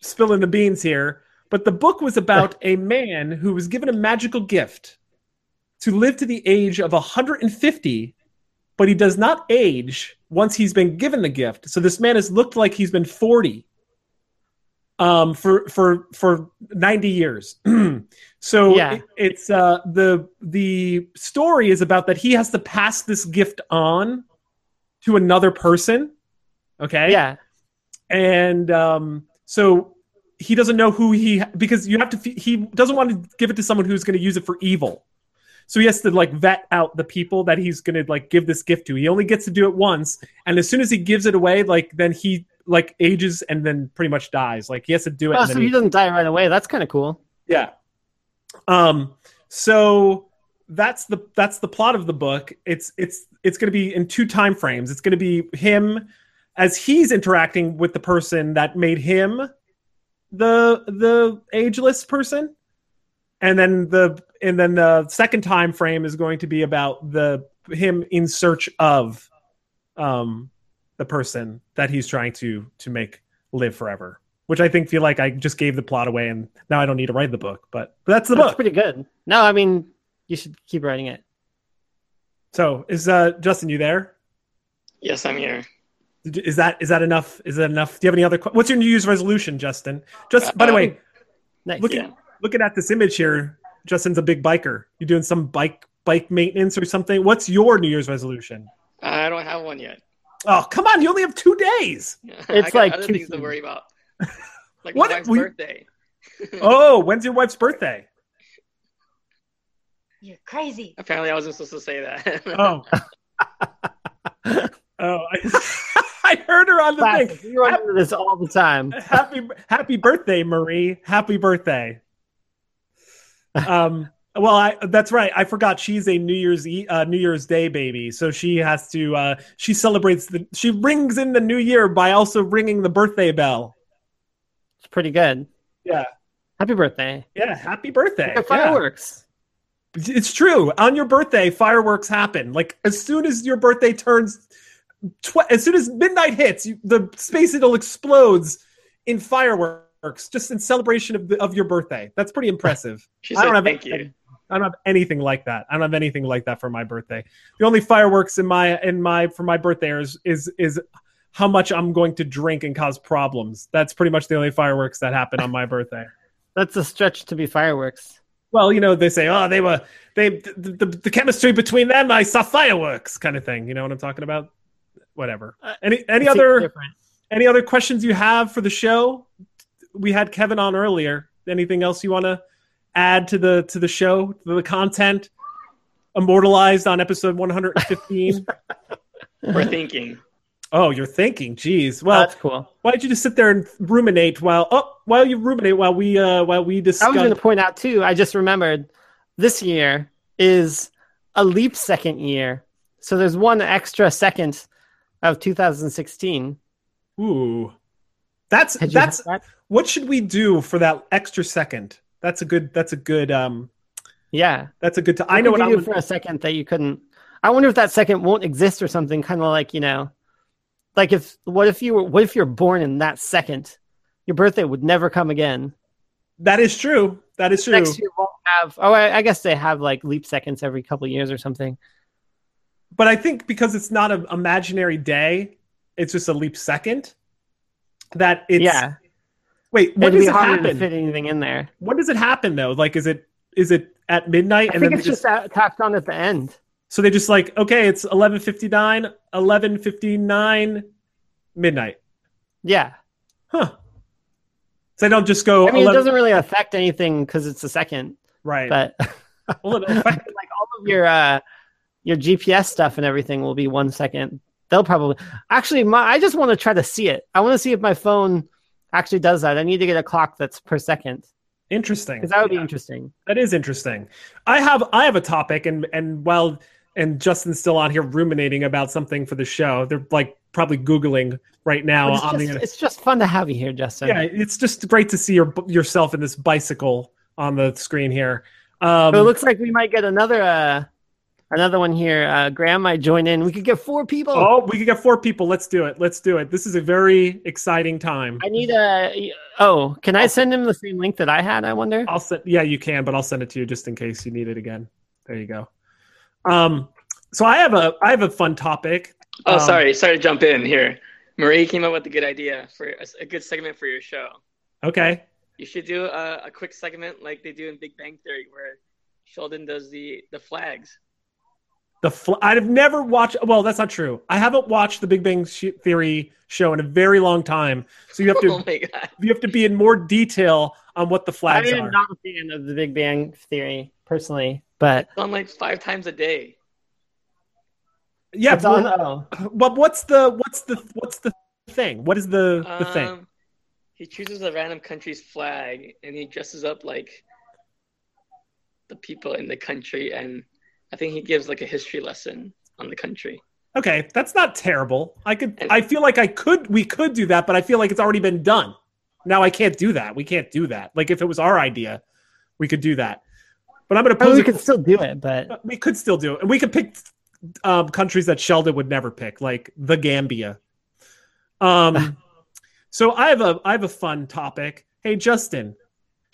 spilling the beans here, but the book was about a man who was given a magical gift to live to the age of 150, but he does not age once he's been given the gift. So this man has looked like he's been 40 um for for for 90 years. so Yeah. it- it's uh the the story is about that he has to pass this gift on to another person. Okay? Yeah, and um, so he doesn't know who he because you have to he doesn't want to give it to someone who's going to use it for evil so he has to like vet out the people that he's going to like give this gift to he only gets to do it once and as soon as he gives it away like then he like ages and then pretty much dies like he has to do it oh, and so he he- doesn't die right away. That's kind of cool. yeah. Um. So that's the that's the plot of the book. It's it's it's going to be in two time frames. It's going to be him as he's interacting with the person that made him the the ageless person, and then the and then the second time frame is going to be about the him in search of um the person that he's trying to to make live forever which I think feel like I just gave the plot away and now I don't need to write the book. But, but that's the That's book. pretty good. No, I mean you should keep writing it. So is uh Justin you there? Yes, I'm here is that is that enough? Is that enough? Do you have any other? que- What's your New Year's resolution, Justin? Just by the Um, way, Nice. looking yeah. looking at this image here, Justin's a big biker. you're doing some bike bike maintenance or something? What's your New Year's resolution? I don't have one yet. Oh come on! You only have two days. I It's got like other too things to worry about. Like What my wife's we- birthday. Oh, when's your wife's birthday? You're crazy. Apparently, I wasn't supposed to say that. Oh. oh, I, I heard her on the Classic. thing. We run into this all the time. happy happy birthday marie happy birthday um well i that's right i forgot she's a new year's e- uh, new year's day baby so she has to uh she celebrates the she rings in the new year by also ringing the birthday bell It's pretty good. yeah Happy birthday. yeah happy birthday Yeah, fireworks. Yeah. it's true on your birthday fireworks happen like as soon as your birthday turns tw- as soon as midnight hits you, the space needle explodes in fireworks just in celebration of, the, of your birthday that's pretty impressive she I don't said, have "Thank any- you." I don't have anything like that. I don't have anything like that for my birthday. The only fireworks in my in my for my birthday is is is how much I'm going to drink and cause problems. That's pretty much the only fireworks that happen on my birthday. That's a stretch to be fireworks. Well, you know, they say, "Oh, they were they the, the, the chemistry between them, I saw fireworks," kind of thing. You know what I'm talking about? Whatever. Uh, Any any other different. any other questions you have for the show? We had Kevin on earlier. Anything else you want to add to the to the show, to the content? Immortalized on episode 115. We're thinking. oh, you're thinking. Jeez. Well, That's cool. why don't you just sit there and ruminate while oh while you ruminate while we uh while we discuss. I was going to point out too. I just remembered this year is a leap second year, so there's one extra second of 2016. Ooh. That's that's that? what should we do for that extra second? That's a good that's a good um yeah. that's a good t- I know what I'm for a second that you couldn't. I wonder if that second won't exist or something. Kind of like you know, like if what if you were what if you're born in that second, your birthday would never come again. That is true. That is true. Next year won't have. Oh, I, I guess they have like leap seconds every couple of years or something. but I think because it's not an imaginary day, it's just a leap second. That it's yeah, Wait, when it'd does it happen? fit anything in there. When does it happen though? Like, is it is it at midnight I and think then it's just uh, tacked on at the end. so they just like okay, it's eleven fifty nine, eleven fifty nine, midnight, Yeah, huh? So they don't just go I mean, 11 it doesn't really affect anything because it's a second, right. but well, affect- like all of your uh your GPS stuff and everything will be one second. They'll probably actually. My I just want to try to see it. I want to see if my phone actually does that. I need to get a clock that's per second interesting. because that would be interesting. That is interesting. I have I have a topic, and and while and Justin's still on here ruminating about something for the show, they're like probably googling right now it's, on just, the it's just fun to have you here, Justin. Yeah, it's just great to see your yourself in this bicycle on the screen here. Um, So it looks like we might get another uh another one here. Uh Graham might join in. We could get four people. oh, we could get four people. Let's do it. Let's do it. This is a very exciting time. I need a oh, can I send him the same link that I had, I wonder? I'll send. Yeah, you can, but I'll send it to you just in case you need it again. There you go. Um, so I have a I have a fun topic. Oh, Um, sorry, sorry to jump in here. Marie came up with a good idea for a, a good segment for your show. Okay. You should do a, a quick segment like they do in Big Bang Theory, where Sheldon does the the flags. The fl- I've never watched. Well, that's not true. I haven't watched the Big Bang Theory show in a very long time. So you have to oh my god! you have to be in more detail on what the flags. I flags am are. not a fan of the Big Bang Theory personally, but It's on like five times a day. yeah, it's on. well, Oh, but what's the what's the what's the thing? What is the the thing? Um, He chooses a random country's flag and he dresses up like the people in the country, and I think he gives like a history lesson on the country. Okay, that's not terrible. I could. I feel like I could. We could do that, but I feel like it's already been done. Now I can't do that. We can't do that. Like if it was our idea, we could do that. But I'm going to I mean, pose. we could still do it, but we could still do it, and we could pick um, countries that Sheldon would never pick, like the Gambia. Um. so I have a I have a fun topic. Hey Justin,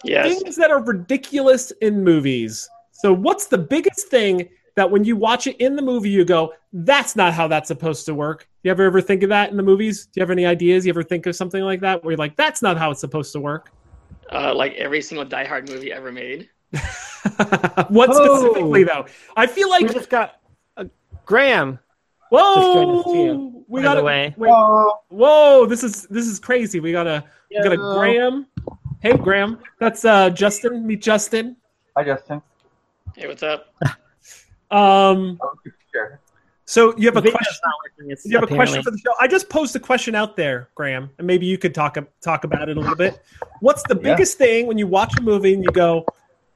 Yes. things that are ridiculous in movies. So, what's the biggest thing that when you watch it in the movie, you go, "That's not how that's supposed to work"? You ever ever think of that in the movies? Do you have any ideas? You ever think of something like that where you're like, "That's not how it's supposed to work"? Uh, like every single Die Hard movie ever made. what Oh. specifically though? I feel like we just got uh, Graham. just joined us whoa, too, we got the to way. whoa, this is this is crazy. We got a we got a Graham. Hey Graham, that's uh Justin. Meet Justin. Hi, Justin. Hey, what's up? Um, sure. so you have a Video's question. not working, it's You have a question for the show. I just posed a question out there, Graham, and maybe you could talk talk about it a little bit. What's the Yeah. biggest thing when you watch a movie and you go,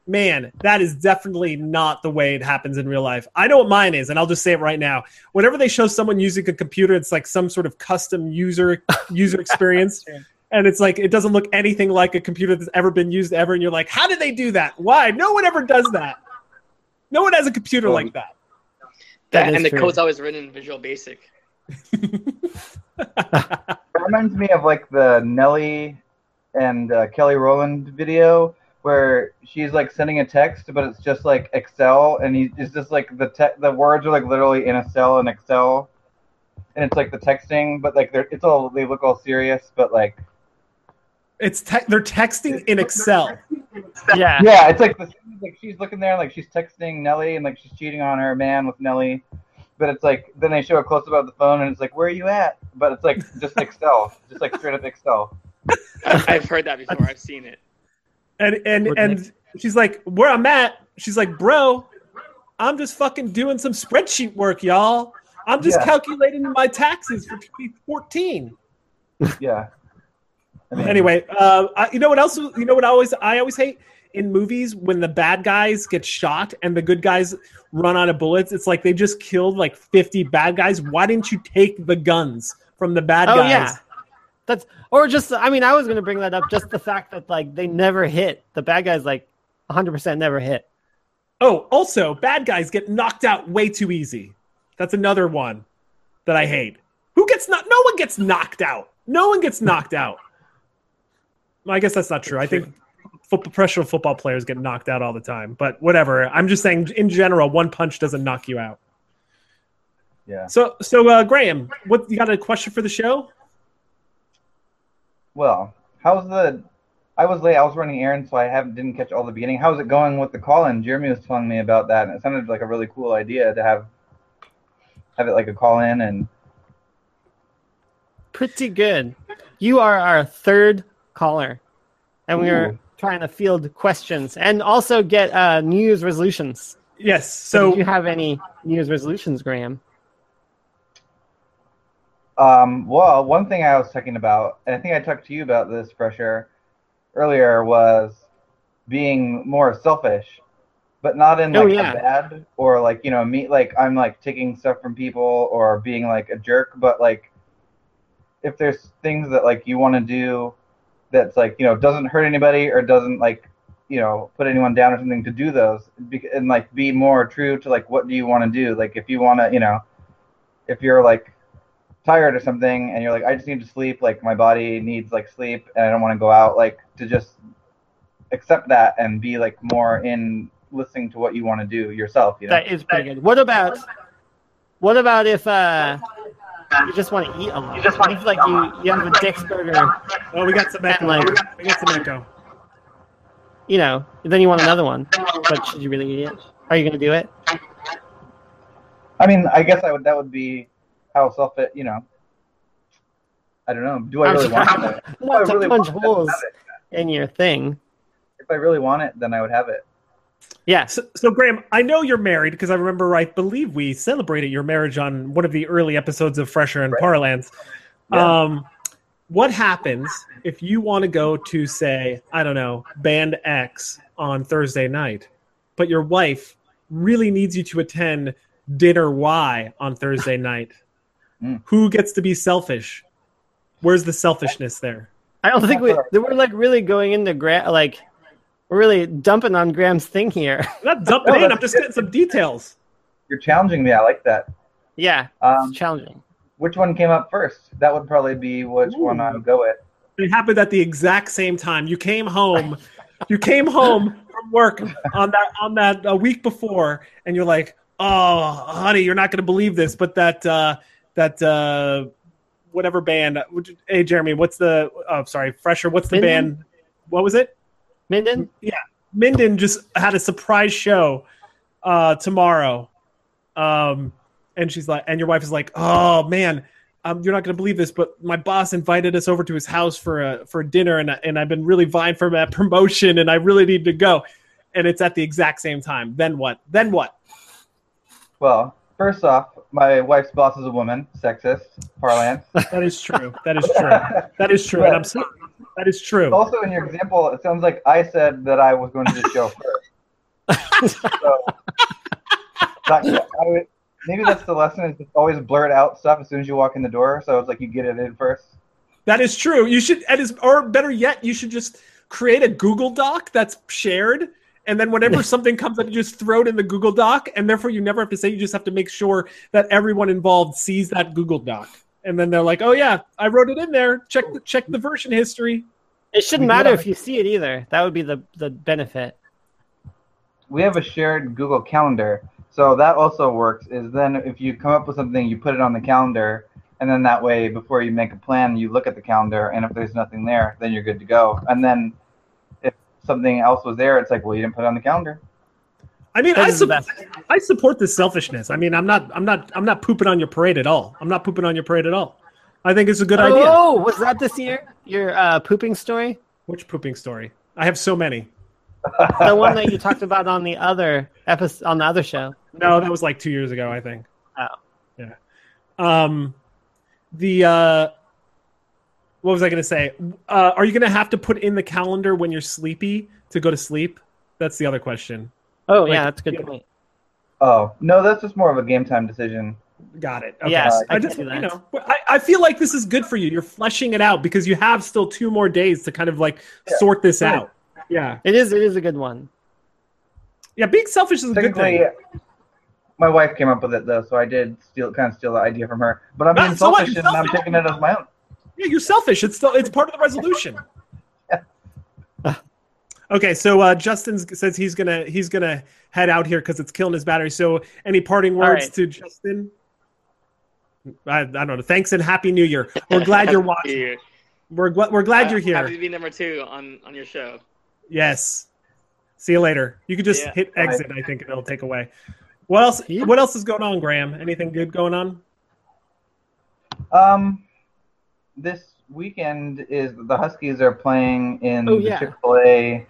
"Man, that is definitely not the way it happens in real life." I know what mine is, and I'll just say it right now. Whenever they show someone using a computer, it's like some sort of custom user user experience. And it's like it doesn't look anything like a computer that's ever been used ever, and you're like, "How did they do that? Why? No one ever does that. No one has a computer Well, like that." That That, is and the true. code's always written in Visual Basic. It reminds me of like the Nelly and uh, Kelly Rowland video where she's like sending a text, but it's just like Excel, and he it's just like the te- the words are like literally in a cell in Excel, and it's like the texting, but like they're it's all they look all serious, but like It's te- they're texting in Excel. Yeah. yeah, it's like the like she's looking there like she's texting Nelly and like she's cheating on her man with Nelly. But it's like then they show a close up of the phone and it's like, Where are you at? But it's like just Excel. just like straight up Excel. I- I've heard that before. I've seen it. And and Would and she's like, "Where I'm at?" She's like, "Bro, I'm just fucking doing some spreadsheet work, y'all. I'm just Yeah. calculating my taxes for 2014." Yeah. Anyway, uh, I, you know what else? You know what I always I always hate in movies when the bad guys get shot and the good guys run out of bullets. It's like they just killed like 50 bad guys. Why didn't you take the guns from the bad Oh guys? yeah. That's or just I mean I was going to bring that up just the fact that like they never hit. The bad guys like 100% never hit. Oh, also, bad guys get knocked out way too easy. That's another one that I hate. Who gets knocked? No one gets knocked out. No one gets knocked out. Well, I guess that's not true. I think football, professional football players get knocked out all the time. But whatever. I'm just saying, in general, one punch doesn't knock you out. Yeah. So so uh, Graham, what you got a question for the show? Well, how's the? I was late. I was running errands, so I haven't didn't catch all the beginning. How's it going with the call-in? Jeremy was telling me about that, and it sounded like a really cool idea to have have it like a call-in and Pretty good. You are our third caller, and we are Ooh. trying to field questions and also get uh, New Year's resolutions. Yes. So, So do you have any New Year's resolutions, Graham? Um, well, one thing I was talking about, and I think I talked to you about this, Fresher, earlier, was being more selfish, but not in Oh, like yeah. a bad or like you know me like I'm like taking stuff from people or being like a jerk, but like if there's things that like you want to do that's like you know doesn't hurt anybody or doesn't like you know put anyone down or something to do those and like be more true to like what do you want to do like if you want to you know if you're like tired or something and you're like i just need to sleep like my body needs like sleep and i don't want to go out like to just accept that and be like more in listening to what you want to do yourself you know That is pretty good. What about what about if uh, you just want to eat a lot? You just want if, like you you have a Dick's burger, oh, we got some echo. like- we got some echo. you know, then you want another one. But should you really eat it? Are you gonna do it? i mean i guess i would that would be how self it you know i don't know do i really want trying it I Not to really punch want it, then I holes it. in your thing. if i really want it then i would have it Yes. So, so Graham, I know you're married because I remember I believe we celebrated your marriage on one of the early episodes of Fresher and Right. Parlance. Yeah. Um, what happens if you want to go to say I don't know band X on Thursday night, but your wife really needs you to attend dinner Y on Thursday night? Mm. Who gets to be selfish? Where's the selfishness there? I don't think we we're like really going into Gra- like we're really dumping on Graham's thing here. I'm not dumping No, in. I'm just getting some details. you're challenging me i like that yeah, um it's challenging. which one came up first that would probably be which one i would go with It happened at the exact same time. You came home. You came home from work on that on that a week before, and you're like, "Oh, honey, you're not going to believe this, but that uh, that uh, whatever band. would you- Hey, Jeremy, what's the? Oh, sorry, Fresher. What's the Minden? band? What was it? Minden? Yeah. Minden just had a surprise show uh, tomorrow, um, and she's like, and your wife is like, "Oh man, um, you're not going to believe this, but my boss invited us over to his house for a for dinner, and and I've been really vying for that promotion, and I really need to go." And it's at the exact same time. Then what? Then what? Well, first off, my wife's boss is a woman, sexist, parlance. That is true. That is true. That is true. And I'm sorry. That is true. also, in your example, it sounds like I said that I was going to the show first. so, would, maybe that's the lesson: is always blurt out stuff as soon as you walk in the door. So it's like you get it in first. That is true. You should, and is, or better yet, you should just create a Google Doc that's shared, and then whenever something comes up, you just throw it in the Google Doc, and therefore you never have to say. You just have to make sure that everyone involved sees that Google Doc, and then they're like, "Oh yeah, I wrote it in there. Check the check the version history." It shouldn't matter if you see it either. That would be the the benefit. We have a shared Google Calendar, so that also works. Is then if you come up with something, you put it on the calendar, and then that way, before you make a plan, you look at the calendar, and if there's nothing there, then you're good to go. And then if something else was there, it's like, well, you didn't put it on the calendar. I mean, I, is the sup- best. I support this selfishness. I mean, I'm not, I'm not, I'm not pooping on your parade at all. I'm not pooping on your parade at all. I think it's a good idea. Oh, was that this year? Your uh, pooping story? Which pooping story? I have so many. The one that you talked about on the other episode on the other show. No, that was like two years ago, I think. Oh. Yeah. Um, the uh, what was I going to say? Uh, are you going to have to put in the calendar when you're sleepy to go to sleep? That's the other question. Oh Like, yeah, that's a good yeah. point. Oh no, that's just more of a game time decision. Got it. Okay. Yes, I I just, you know, I, I feel like this is good for you. You're fleshing it out because you have still two more days to kind of like Yeah. sort this Right. out. Yeah. It is. It is a good one. Yeah. Being selfish is a good Technically, thing. my wife came up with it though, so I did steal kind of steal the idea from her. But I'm Ah, being so selfish You're and I'm taking it as my own. Yeah, you're selfish. It's still it's part of the resolution. okay, so uh, Justin says he's gonna he's gonna head out here because it's killing his battery. So, any parting words right. to Justin? I, I don't know. Thanks and happy New Year. We're glad you're watching. Here. We're gl- we're glad Uh, you're here. Happy to be number two on on your show. Yes. See you later. You could just Yeah. hit exit. I think and it'll take away. What else? Yeah. What else is going on, Graham? Anything good going on? Um, this weekend is the Huskies are playing in Oh, the yeah. Chick Fil A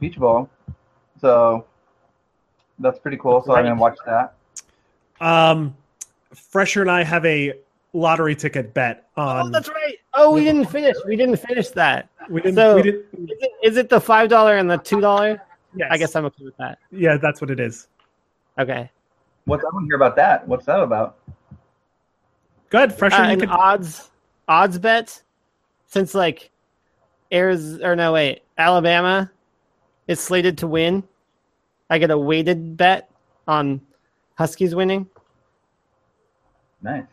Peach Bowl, so that's pretty cool. So I'm Right. gonna watch that. Um, Fresher and I have a lottery ticket bet Oh, that's right. Oh, we didn't finish. We didn't finish that. we didn't. so- we didn't. Is it, is it the five dollar and the two dollar? Yes. I guess I'm okay with that. Yeah, that's what it is. Okay. What's I want to hear about that? What's that about? Good. Fresher. Uh, you an can, odds odds bet since like Arizona or no wait Alabama is slated to win. I get a weighted bet on Huskies winning. Nice.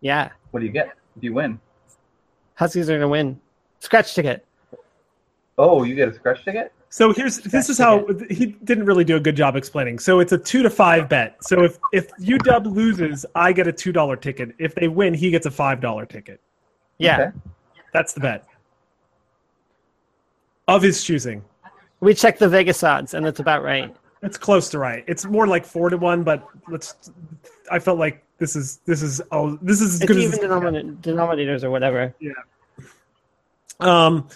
Yeah, What do you get if you win? Huskies are gonna win. Scratch ticket. Oh, you get a scratch ticket. so here's this is how he didn't really do a good job explaining. So it's a two to five bet. So if if UW loses, I get a two dollar ticket. If they win, he gets a five dollar ticket. Yeah, Okay. That's the bet of his choosing. We checked the Vegas odds, and it's about right. It's close to right. It's more like four to one, but let's. I felt like this is this is oh this is as It's good even as denomin- denominators or whatever. Yeah. um,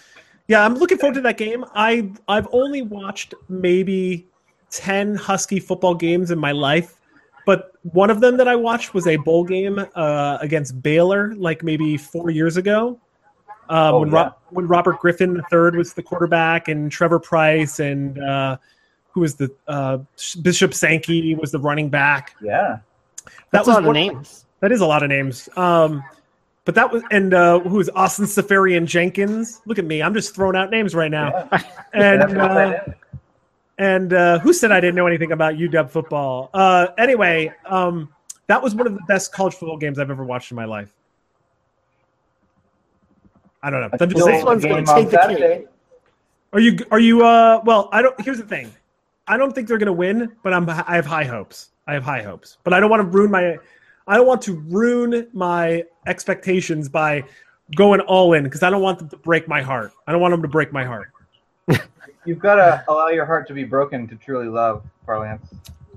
yeah. I'm looking forward to that game. I I've only watched maybe ten Husky football games in my life, but one of them that I watched was a bowl game uh, against Baylor, like maybe four years ago. Um, Oh, when, yeah. Rob, when Robert Griffin III was the quarterback, and Trevor Price, and uh, who was the uh, Bishop Sankey was the running back. Yeah. That That's was all the one- names. That is a lot of names. Um, but that was and uh, who was Austin Seferian-Jenkins? Look at me, I'm just throwing out names right now. yeah. And uh, and uh, who said I didn't know anything about UW football? Uh, anyway, um, that was one of the best college football games I've ever watched in my life. I don't know. I'm just Still saying. one's gonna take the cake. Are you are you uh well I don't here's the thing. I don't think they're gonna win, but I'm I have high hopes. I have high hopes. But I don't want to ruin my I don't want to ruin my expectations by going all in because I don't want them to break my heart. I don't want them to break my heart. You've got to allow your heart to be broken to truly love Parlance.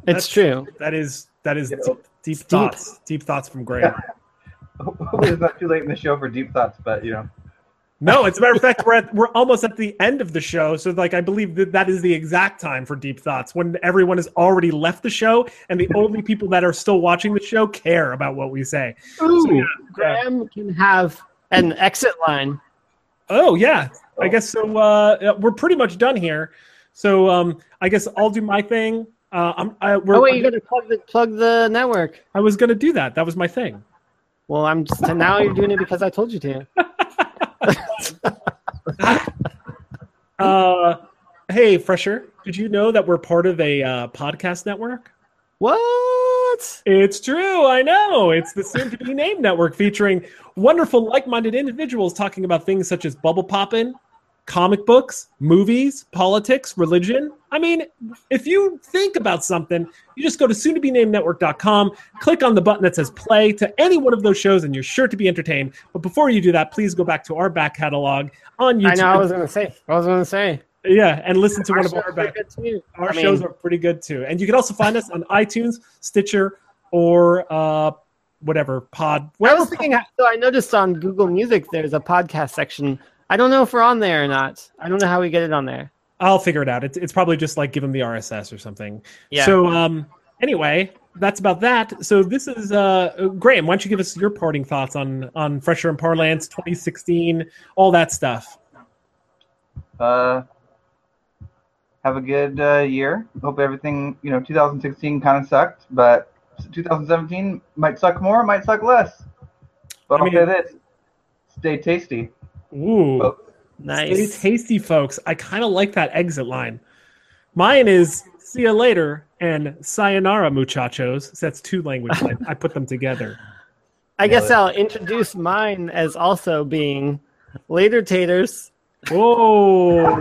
It's That's- true. That is that is You deep, know, deep deep. thoughts. Deep thoughts from Graham. Hopefully it's not too late in the show for deep thoughts, but you know. No, as a matter of fact, we're at, we're almost at the end of the show. So, like, I believe that that is the exact time for deep thoughts when everyone has already left the show, and the only people that are still watching the show care about what we say. Ooh, yeah, Graham can have an exit line. Oh yeah, I guess so. Uh, we're pretty much done here. So, um, I guess I'll do my thing. Uh, I'm. I, we're, Oh wait, you got to plug the plug the network. I was gonna do that. That was my thing. Well, I'm just now you're doing it because I told you to. Uh, hey, Fresher, did you know that we're part of a uh, podcast network? What? It's true. I know. It's the soon to be named network featuring wonderful, like minded individuals talking about things such as bubble popping, comic books, movies, politics, religion. I mean, if you think about something, you just go to soon to be named network.com, click on the button that says play to any one of those shows, and you're sure to be entertained. But before you do that, please go back to our back catalog on YouTube. I know. I was gonna say. I was gonna say. yeah, and listen to one of Our our back. pretty good, too. Our I mean, shows are pretty good too. And you can also find us on iTunes, Stitcher, or uh, whatever pod. I was thinking. So I noticed on Google Music there's a podcast section. I don't know if we're on there or not. I don't know how we get it on there. I'll figure it out. It's, it's probably just like give them the RSS or something. Yeah. So um, anyway, that's about that. So this is uh, Graham. Why don't you give us your parting thoughts on on Fresher and Parlance 2016, all that stuff. Uh, have a good uh, year. Hope everything, you know, 2016 kind of sucked, but 2017 might suck more, might suck less. But I I'll mean- say this: stay tasty. Ooh, Oh, Nice. stay tasty, folks. I kind of like that exit line. Mine is "See you later" and "Sayonara, muchachos." So that's two languages. I, I put them together. I guess it. I'll introduce mine as also being later taters. Whoa.